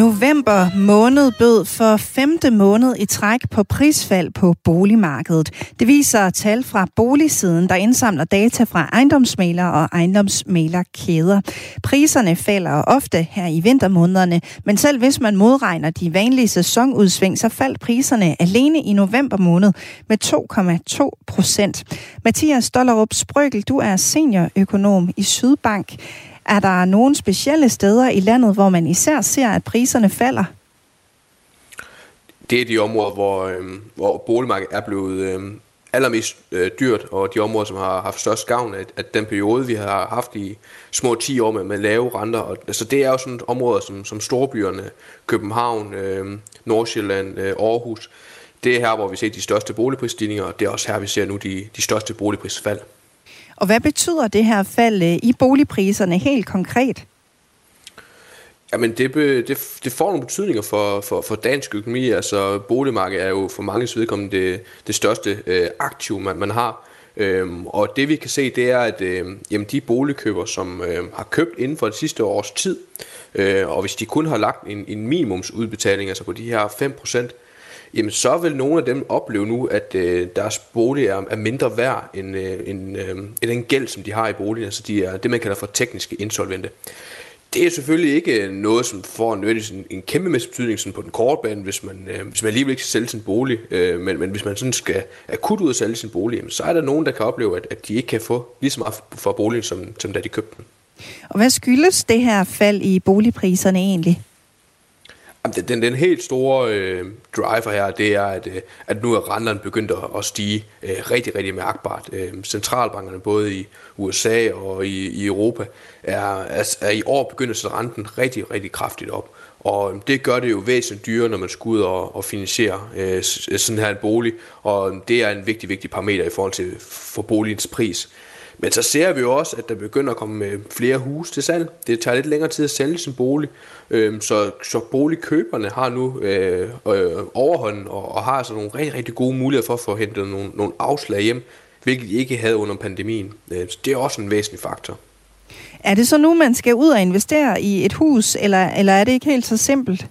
Speaker 5: November måned bød for femte måned i træk på prisfald på boligmarkedet. Det viser tal fra boligsiden, der indsamler data fra ejendomsmaler og ejendomsmalerkæder. Priserne falder ofte her i vintermånederne, men selv hvis man modregner de vanlige sæsonudsving, så faldt priserne alene i november måned med 2,2 procent. Mathias Dollerup Sprøgel, du er seniorøkonom i Sydbank. Er der nogle specielle steder i landet, hvor man især ser, at priserne falder?
Speaker 21: Det er de områder, hvor, øh, hvor boligmarkedet er blevet øh, allermest øh, dyrt, og de områder, som har haft størst gavn af, at den periode, vi har haft i små 10 år med, med lave renter. Og, altså, det er jo sådan områder som, som storbyerne, København, øh, Nordsjælland, øh, Aarhus. Det er her, hvor vi ser de største boligprisstigninger, og det er også her, vi ser nu de, de største boligprisfald.
Speaker 5: Og hvad betyder det her fald øh, i boligpriserne helt konkret?
Speaker 21: Jamen, det, det, det får nogle betydninger for, for, for dansk økonomi. Altså, boligmarkedet er jo for mange vedkommende det, det største øh, aktiv, man, man har. Øhm, og det vi kan se, det er, at øh, jamen, de boligkøber, som øh, har købt inden for det sidste års tid, øh, og hvis de kun har lagt en, en minimumsudbetaling, altså på de her 5%, jamen så vil nogle af dem opleve nu, at øh, deres bolig er, er mindre værd end, øh, end, øh, end den gæld, som de har i boligen. Altså de er det, man kalder for tekniske insolvente. Det er selvfølgelig ikke noget, som får en, en, en kæmpemæssig betydning sådan på den korte bane, hvis man, øh, hvis man alligevel ikke skal sælge sin bolig. Øh, men, men hvis man sådan skal akut ud og sælge sin bolig, jamen, så er der nogen, der kan opleve, at, at de ikke kan få lige så meget for boligen, som, som da de købte den.
Speaker 5: Og hvad skyldes det her fald i boligpriserne egentlig?
Speaker 21: Den, den, den helt store øh, driver her, det er, at, øh, at nu er renterne begyndt at, at stige øh, rigtig, rigtig mærkbart. Øh, centralbankerne både i USA og i, i Europa er, er, er i år begyndt at sætte renten rigtig, rigtig kraftigt op. Og det gør det jo væsentligt dyrere, når man skal ud og, og finansiere øh, øh, sådan her en bolig. Og det er en vigtig, vigtig parameter i forhold til for boligens pris. Men så ser vi jo også, at der begynder at komme øh, flere huse til salg. Det tager lidt længere tid at sælge sin bolig, øh, så, så boligkøberne har nu øh, øh, overhånden og, og har altså nogle rigtig, rigtig gode muligheder for at få hentet nogle, nogle afslag hjem, hvilket de ikke havde under pandemien. Øh, så det er også en væsentlig faktor.
Speaker 5: Er det så nu, man skal ud og investere i et hus, eller, eller er det ikke helt så simpelt?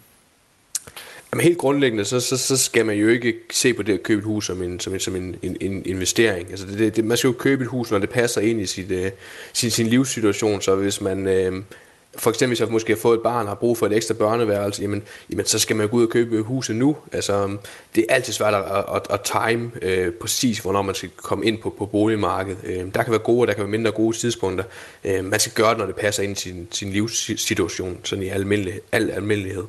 Speaker 21: Jamen helt grundlæggende, så, så, så skal man jo ikke se på det at købe et hus som en, som en, som en, en, en investering. Altså det, det, man skal jo købe et hus, når det passer ind i sit, uh, sin, sin livssituation. Så hvis man, uh, for eksempel hvis jeg måske har fået et barn og har brug for et ekstra børneværelse, jamen, jamen så skal man gå ud og købe huset nu. Altså, det er altid svært at, at, at time øh, præcis, hvornår man skal komme ind på, på boligmarkedet. Øh, der kan være gode, og der kan være mindre gode tidspunkter. Øh, man skal gøre det, når det passer ind i sin, sin livssituation, sådan i almindelig, al almindelighed.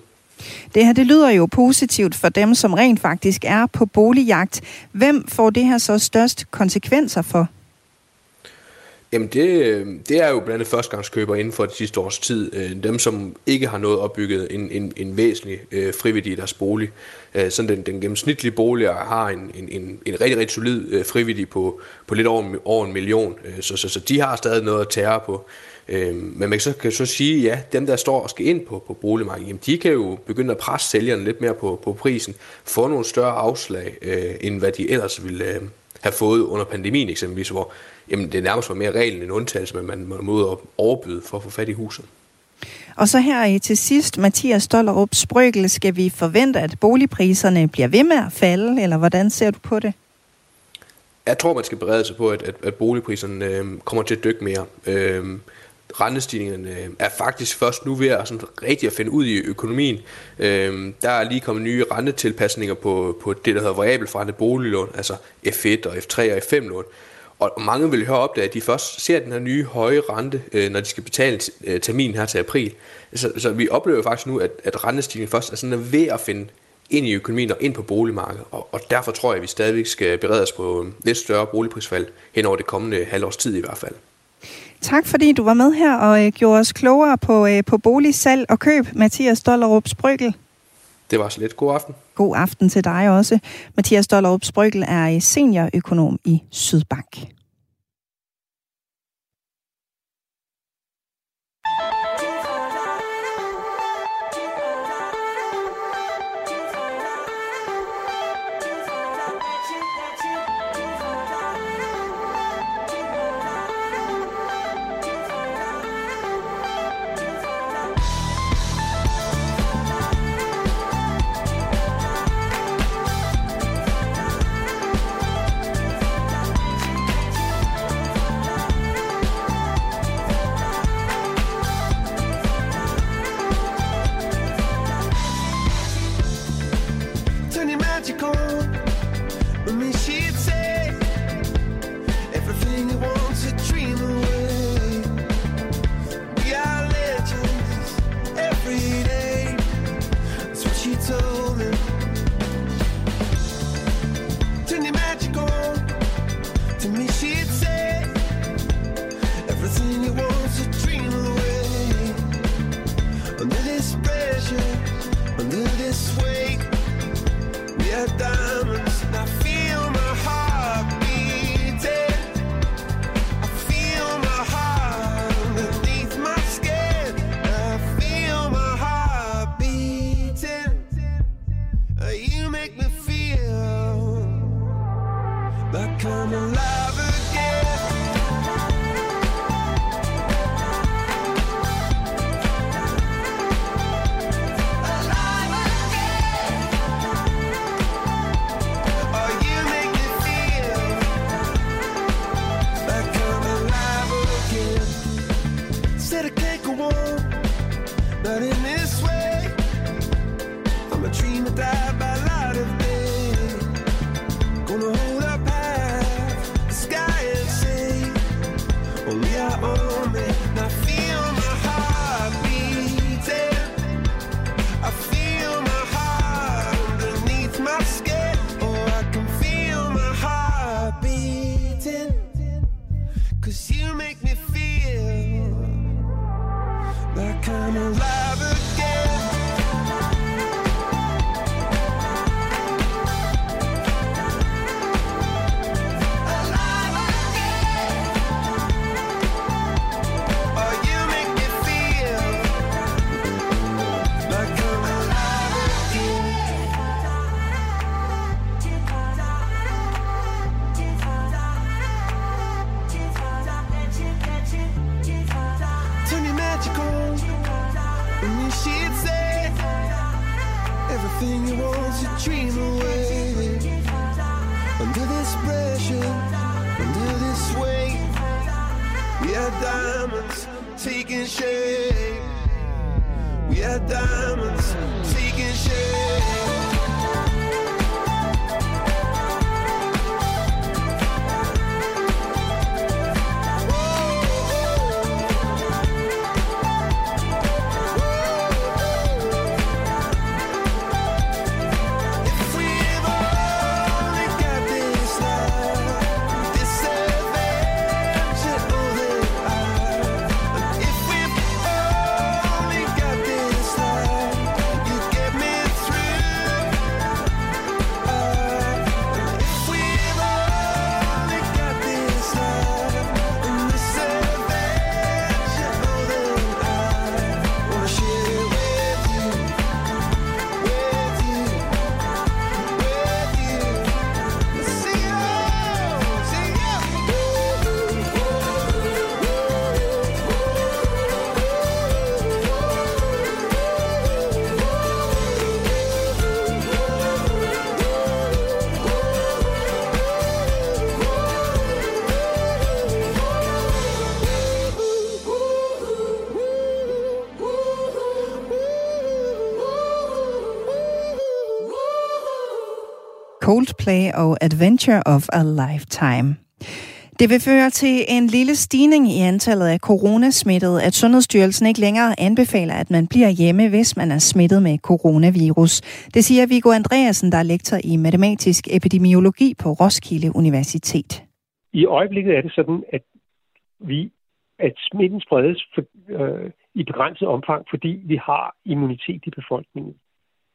Speaker 5: Det her, det lyder jo positivt for dem, som rent faktisk er på boligjagt. Hvem får det her så størst konsekvenser for?
Speaker 21: Jamen det, det er jo blandt andet førstegangskøbere inden for det sidste års tid. Øh, dem, som ikke har noget opbygget en, en, en væsentlig øh, frivillig i deres bolig. Øh, sådan den, den gennemsnitlige bolig har en, en, en, en rigtig, rigtig solid øh, frivillig på, på lidt over, over en million. Øh, så, så, så de har stadig noget at tære på. Øh, men man kan så, kan så sige, ja, dem der står og skal ind på, på boligmarkedet, jamen, de kan jo begynde at presse sælgerne lidt mere på, på prisen, få nogle større afslag, øh, end hvad de ellers ville øh, have fået under pandemien eksempelvis, hvor jamen, det nærmest var mere reglen end undtagelse, men man må ud og overbyde for at få fat i huset.
Speaker 5: Og så her til sidst, Mathias Stollerup Sprøgel, skal vi forvente, at boligpriserne bliver ved med at falde, eller hvordan ser du på det?
Speaker 21: Jeg tror, man skal berede sig på, at, at, at boligpriserne øh, kommer til at dykke mere. Øh, rentestigningerne er faktisk først nu ved at sådan rigtig at finde ud i økonomien. Øhm, der er lige kommet nye rentetilpasninger på, på det, der hedder variabelforrentet boliglån, altså F1 og F3 og F5-lån. Og mange vil høre op, at de først ser den her nye høje rente, øh, når de skal betale øh, terminen her til april. Så, så vi oplever faktisk nu, at, at rentestigningen først er sådan ved at finde ind i økonomien og ind på boligmarkedet. Og, og derfor tror jeg, at vi stadigvæk skal berede os på lidt større boligprisfald hen over det kommende halvårs tid i hvert fald.
Speaker 5: Tak fordi du var med her og øh, gjorde os klogere på, øh, på boligsalg og køb, Mathias Dollerup Sprøgel.
Speaker 21: Det var så lidt. God aften.
Speaker 5: God aften til dig også. Mathias Dollerup Sprøgel er seniorøkonom i Sydbank. Coldplay og Adventure of a Lifetime. Det vil føre til en lille stigning i antallet af coronasmittede, at Sundhedsstyrelsen ikke længere anbefaler, at man bliver hjemme, hvis man er smittet med coronavirus. Det siger Viggo Andreasen, der er lektor i matematisk epidemiologi på Roskilde Universitet.
Speaker 22: I øjeblikket er det sådan, at vi at smitten spredes for, øh, i begrænset omfang, fordi vi har immunitet i befolkningen.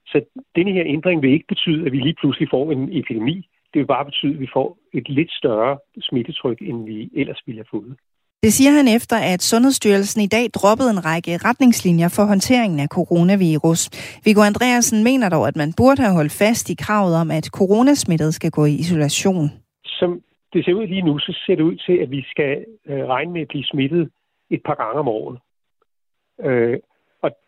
Speaker 22: Så denne her ændring vil ikke betyde, at vi lige pludselig får en epidemi. Det vil bare betyde, at vi får et lidt større smittetryk, end vi ellers ville have fået.
Speaker 5: Det siger han efter, at Sundhedsstyrelsen i dag droppede en række retningslinjer for håndteringen af coronavirus. Viggo Andreasen mener dog, at man burde have holdt fast i kravet om, at coronasmittet skal gå i isolation.
Speaker 22: Som det ser ud lige nu, så ser det ud til, at vi skal øh, regne med at blive smittet et par gange om året.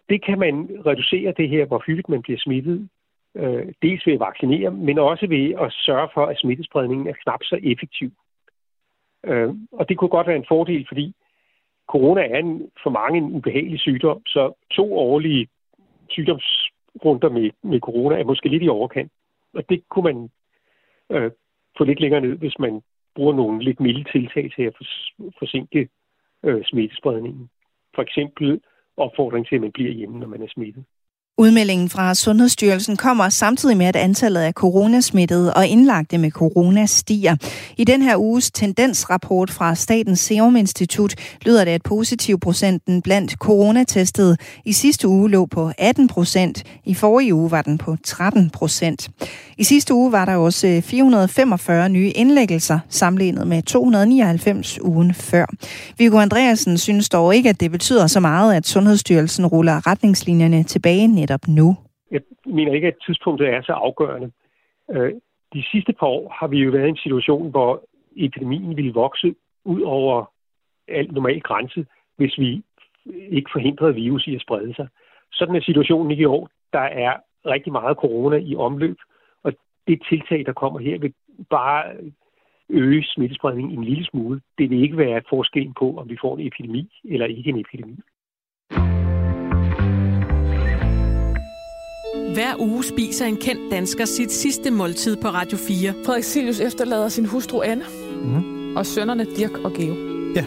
Speaker 22: Det kan man reducere det her, hvor hyppigt man bliver smittet. Øh, dels ved at vaccinere, men også ved at sørge for, at smittespredningen er knap så effektiv. Øh, og det kunne godt være en fordel, fordi corona er en, for mange en ubehagelig sygdom, så to årlige sygdomsrunder med, med corona er måske lidt i overkant. Og det kunne man øh, få lidt længere ned, hvis man bruger nogle lidt milde tiltag til at forsinke øh, smittespredningen. For eksempel opfordring til, at man bliver hjemme, når man er smittet.
Speaker 5: Udmeldingen fra Sundhedsstyrelsen kommer samtidig med, at antallet af coronasmittede og indlagte med corona stiger. I den her uges tendensrapport fra Statens Serum Institut lyder det, at positivprocenten blandt coronatestede i sidste uge lå på 18 procent. I forrige uge var den på 13 procent. I sidste uge var der også øh, 445 nye indlæggelser sammenlignet med 299 ugen før. Viggo Andreasen synes dog ikke, at det betyder så meget, at Sundhedsstyrelsen ruller retningslinjerne tilbage netop nu.
Speaker 22: Jeg mener ikke, at tidspunktet er så afgørende. Øh, de sidste par år har vi jo været i en situation, hvor epidemien ville vokse ud over al normal grænse, hvis vi ikke forhindrede virus i at sprede sig. Sådan er situationen ikke i år. Der er rigtig meget corona i omløb, og det tiltag, der kommer her, vil bare øge smittespredningen en lille smule. Det vil ikke være forskellen på, om vi får en epidemi eller ikke en epidemi.
Speaker 8: Hver uge spiser en kendt dansker sit sidste måltid på Radio 4.
Speaker 23: Frederik Silius efterlader sin hustru Anne
Speaker 8: Mm.
Speaker 23: og sønnerne Dirk og Geo.
Speaker 8: Ja.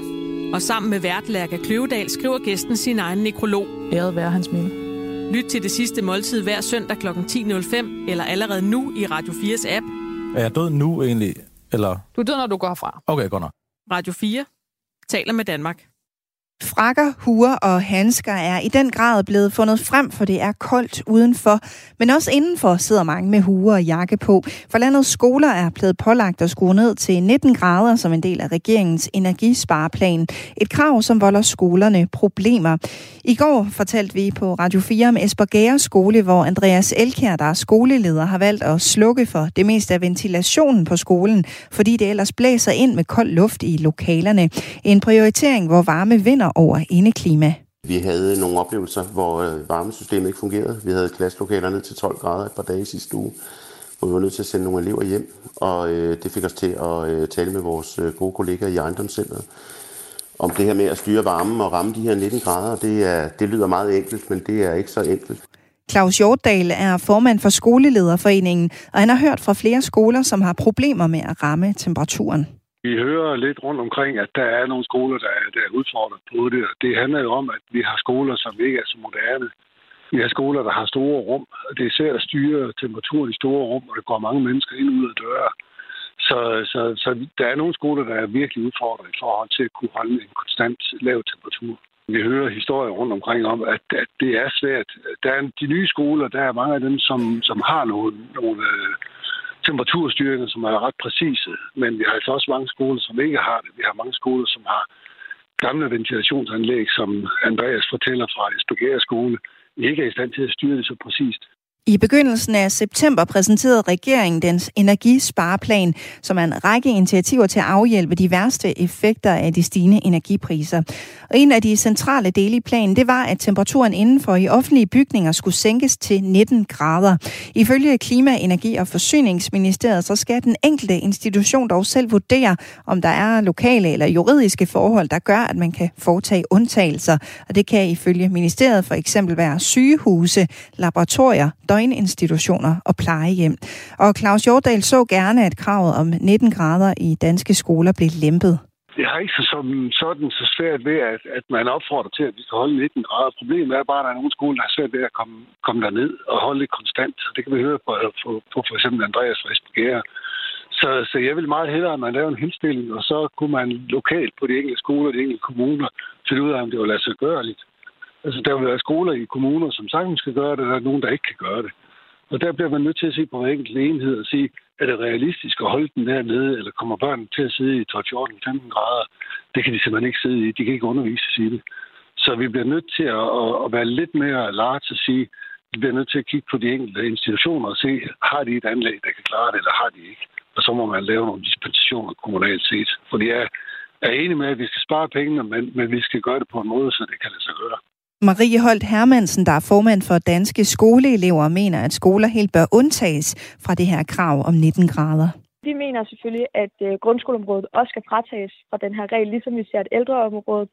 Speaker 8: Og sammen med vært Lærke Kløvedal skriver gæsten sin egen nekrolog.
Speaker 23: Æret være hans minde.
Speaker 8: Lyt til det sidste måltid hver søndag kl. 10.05, eller allerede nu i Radio 4's app.
Speaker 24: Er jeg død nu egentlig? Eller?
Speaker 23: Du er død, når du går herfra.
Speaker 24: Okay, godt nok.
Speaker 8: Radio 4 taler med Danmark.
Speaker 5: Frakker, huer og handsker er i den grad blevet fundet frem, for det er koldt udenfor. Men også indenfor sidder mange med huer og jakke på. For landets skoler er blevet pålagt at skrue ned til 19 grader som en del af regeringens energispareplan. Et krav, som volder skolerne problemer. I går fortalte vi på Radio 4 om Esbergære skole, hvor Andreas Elkær, der er skoleleder, har valgt at slukke for det meste af ventilationen på skolen, fordi det ellers blæser ind med kold luft i lokalerne. En prioritering, hvor varme vinder over indeklima.
Speaker 25: Vi havde nogle oplevelser, hvor øh, varmesystemet ikke fungerede. Vi havde klasselokaler ned til 12 grader et par dage sidste uge, hvor vi var nødt til at sende nogle elever hjem, og øh, det fik os til at øh, tale med vores øh, gode kollegaer i ejendomscenteret om det her med at styre varmen og ramme de her 19 grader. Det, er, det lyder meget enkelt, men det er ikke så enkelt.
Speaker 5: Claus Hjortdal er formand for Skolelederforeningen, og han har hørt fra flere skoler, som har problemer med at ramme temperaturen.
Speaker 17: Vi hører lidt rundt omkring, at der er nogle skoler, der er, der er udfordret på det. Og det handler jo om, at vi har skoler, som ikke er så moderne. Vi har skoler, der har store rum. og Det er svært at styre temperaturen i store rum, og der går mange mennesker ind og ud af døre. Så, så, så der er nogle skoler, der er virkelig udfordret i forhold til at kunne holde en konstant lav temperatur. Vi hører historier rundt omkring om, at, at det er svært. Der er de nye skoler, der er mange af dem, som, som har nogle, nogle øh, temperaturstyringer, som er ret præcise. Men vi har altså også mange skoler, som ikke har det. Vi har mange skoler, som har gamle ventilationsanlæg, som Andreas fortæller fra Esbjerg skole, ikke er i stand til at styre det så præcist.
Speaker 5: I begyndelsen af september præsenterede regeringen dens energispareplan, som er en række initiativer til at afhjælpe de værste effekter af de stigende energipriser. Og en af de centrale dele i planen, det var, at temperaturen indenfor i offentlige bygninger skulle sænkes til 19 grader. Ifølge Klima-, Energi- og Forsyningsministeriet, så skal den enkelte institution dog selv vurdere, om der er lokale eller juridiske forhold, der gør, at man kan foretage undtagelser. Og det kan ifølge ministeriet for eksempel være sygehuse, laboratorier, døgninstitutioner og plejehjem. Og Claus Hjortdal så gerne, at kravet om 19 grader i danske skoler blev lempet.
Speaker 17: Jeg har ikke så som sådan så svært ved, at, at man opfordrer til, at vi skal holde 19 grader. Problemet er bare, at der er nogle skoler, der har svært ved at komme, komme derned og holde det konstant. Det kan vi høre på, på, på for eksempel Andreas fra Så, så jeg vil meget hellere, at man laver en henstilling, og så kunne man lokalt på de enkelte skoler, de enkelte kommuner, finde ud af, om det var lade sig gøre lidt. Altså, der vil være skoler i kommuner, som sagtens skal gøre det, og der er nogen, der ikke kan gøre det. Og der bliver man nødt til at se på hver enkelt enhed og sige, er det realistisk at holde den dernede, eller kommer børnene til at sidde i 12, 14, 15 grader? Det kan de simpelthen ikke sidde i. De kan ikke undervises i det. Så vi bliver nødt til at, at, være lidt mere large og sige, vi bliver nødt til at kigge på de enkelte institutioner og se, har de et anlæg, der kan klare det, eller har de ikke? Og så må man lave nogle dispensationer kommunalt set. Fordi jeg er enig med, at vi skal spare pengene, men, men vi skal gøre det på en måde, så det kan lade sig gøre.
Speaker 5: Marie Holt Hermansen, der er formand for Danske Skoleelever, mener, at skoler helt bør undtages fra det her krav om 19 grader.
Speaker 26: Vi mener selvfølgelig, at øh, grundskoleområdet også skal fratages fra den her regel, ligesom vi ser, at ældreområdet,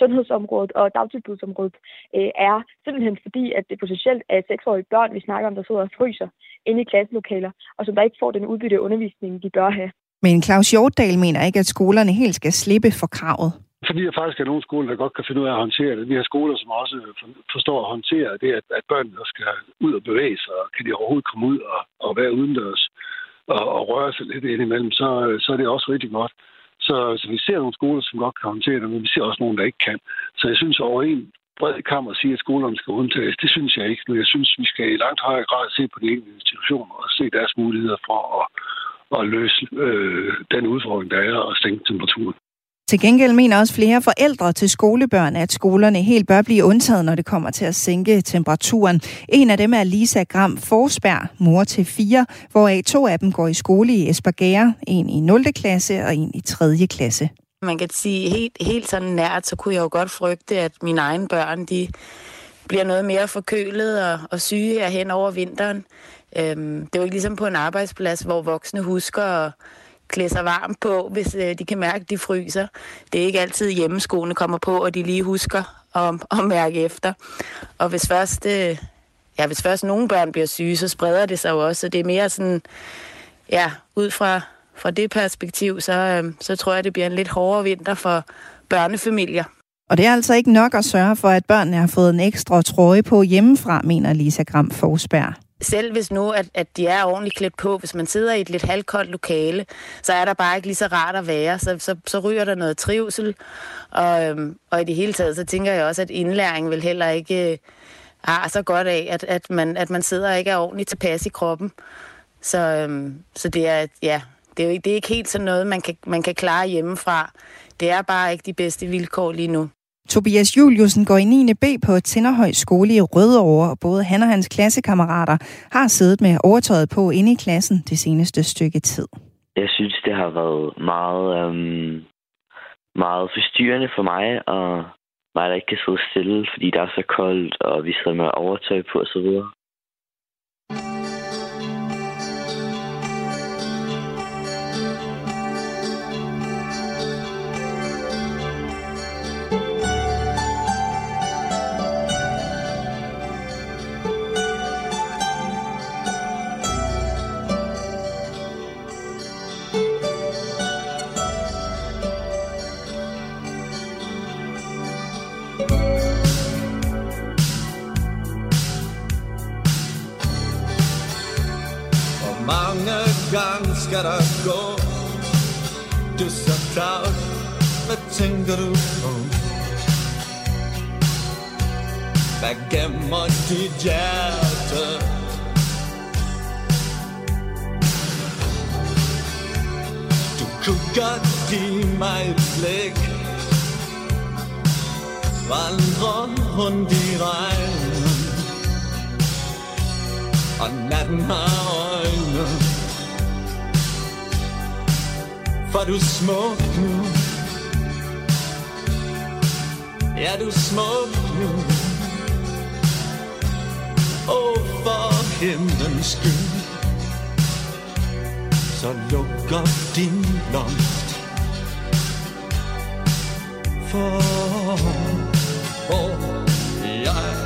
Speaker 26: sundhedsområdet og dagtilbudsområdet øh, er simpelthen fordi, at det potentielt er 6-årige børn, vi snakker om, der sidder og fryser inde i klasselokaler, og som der ikke får den udbytte undervisning, de bør have.
Speaker 5: Men Claus Hjortdal mener ikke, at skolerne helt skal slippe for kravet.
Speaker 17: Fordi der faktisk er nogle skoler, der godt kan finde ud af at håndtere det. Vi har skoler, som også forstår at håndtere det, at, at børnene skal ud og bevæge sig, og kan de overhovedet komme ud og, og være udendørs og, og røre sig lidt indimellem, så, så er det også rigtig godt. Så, så vi ser nogle skoler, som godt kan håndtere det, men vi ser også nogle, der ikke kan. Så jeg synes over en bred kamp at sige, at skolerne skal undtages, det synes jeg ikke. Men jeg synes, vi skal i langt højere grad se på de enkelte institutioner og se deres muligheder for at, at løse øh, den udfordring, der er at sænke temperaturen.
Speaker 5: Til gengæld mener også flere forældre til skolebørn, at skolerne helt bør blive undtaget, når det kommer til at sænke temperaturen. En af dem er Lisa Gram Forsberg, mor til fire, hvoraf to af dem går i skole i Esbjerg, en i 0. klasse og en i 3. klasse.
Speaker 27: Man kan sige helt, helt sådan nært, så kunne jeg jo godt frygte, at mine egne børn, de bliver noget mere forkølet og, og syge her hen over vinteren. Øhm, det er jo ikke ligesom på en arbejdsplads, hvor voksne husker at klæde sig varmt på, hvis øh, de kan mærke, at de fryser. Det er ikke altid hjemmeskoene kommer på, og de lige husker at, at mærke efter. Og hvis først, øh, ja, hvis først nogle børn bliver syge, så spreder det sig jo også. Så det er mere sådan, ja, ud fra, fra det perspektiv, så, øh, så tror jeg, det bliver en lidt hårdere vinter for børnefamilier.
Speaker 5: Og det er altså ikke nok at sørge for, at børnene har fået en ekstra trøje på hjemmefra, mener Lisa Gram Forsberg.
Speaker 27: Selv hvis nu, at, at de er ordentligt klædt på, hvis man sidder i et lidt halvkoldt lokale, så er der bare ikke lige så rart at være. Så, så, så ryger der noget trivsel. Og, øhm, og i det hele taget, så tænker jeg også, at indlæring vil heller ikke øh, har så godt af, at, at, man, at man sidder og ikke er ordentligt tilpas i kroppen. Så, øhm, så det er, ja, det er jo det er ikke helt sådan noget, man kan, man kan klare hjemmefra. Det er bare ikke de bedste vilkår lige nu.
Speaker 5: Tobias Juliusen går i 9. B på Tinderhøj skole i Rødovre, og både han og hans klassekammerater har siddet med overtøjet på inde i klassen det seneste stykke tid.
Speaker 28: Jeg synes, det har været meget, øhm, meget forstyrrende for mig og
Speaker 25: mig, der ikke kan sidde stille, fordi der er så koldt, og vi sidder med overtøj på
Speaker 3: osv. mange gange skal der gå Du er så travlt, Hvad tænker du på? Hvad gemmer dit hjerte? Du kunne godt give mig et blik Vandre rundt i regn og natten har øjne For du er smuk nu. Ja, du er smuk nu. Og for himlens skyld. Så luk op din blomst For hvor jeg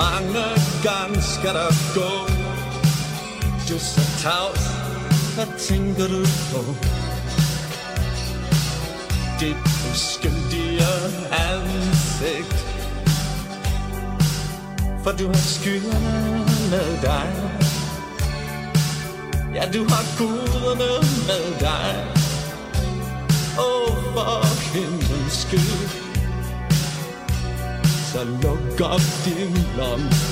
Speaker 3: mange gange skal der gå? Du er så tavs. Hvad tænker du på? Dit uskyldige ansigt. For du har skyerne med dig. Ja, du har guderne med dig. Åh, oh, for himlens skyld. Så luk op din blomst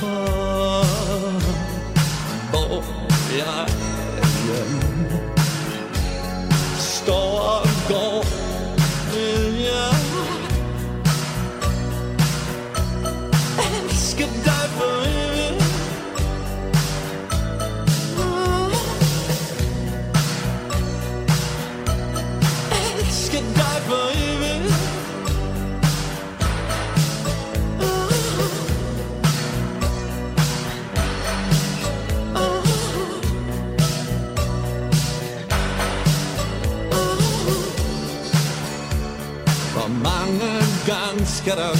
Speaker 3: For hvor jeg hjem står og går, vil jeg elske dig. Gange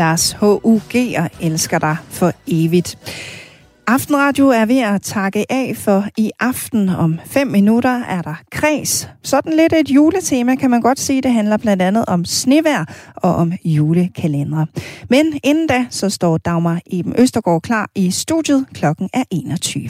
Speaker 5: Lars H.U.G. og elsker dig for evigt. Aftenradio er ved at takke af for i aften om fem minutter er der kreds. Sådan lidt et juletema kan man godt sige. Det handler blandt andet om snevær og om julekalendere. Men inden da, så står Dagmar Eben Østergaard klar i studiet. Klokken er 21.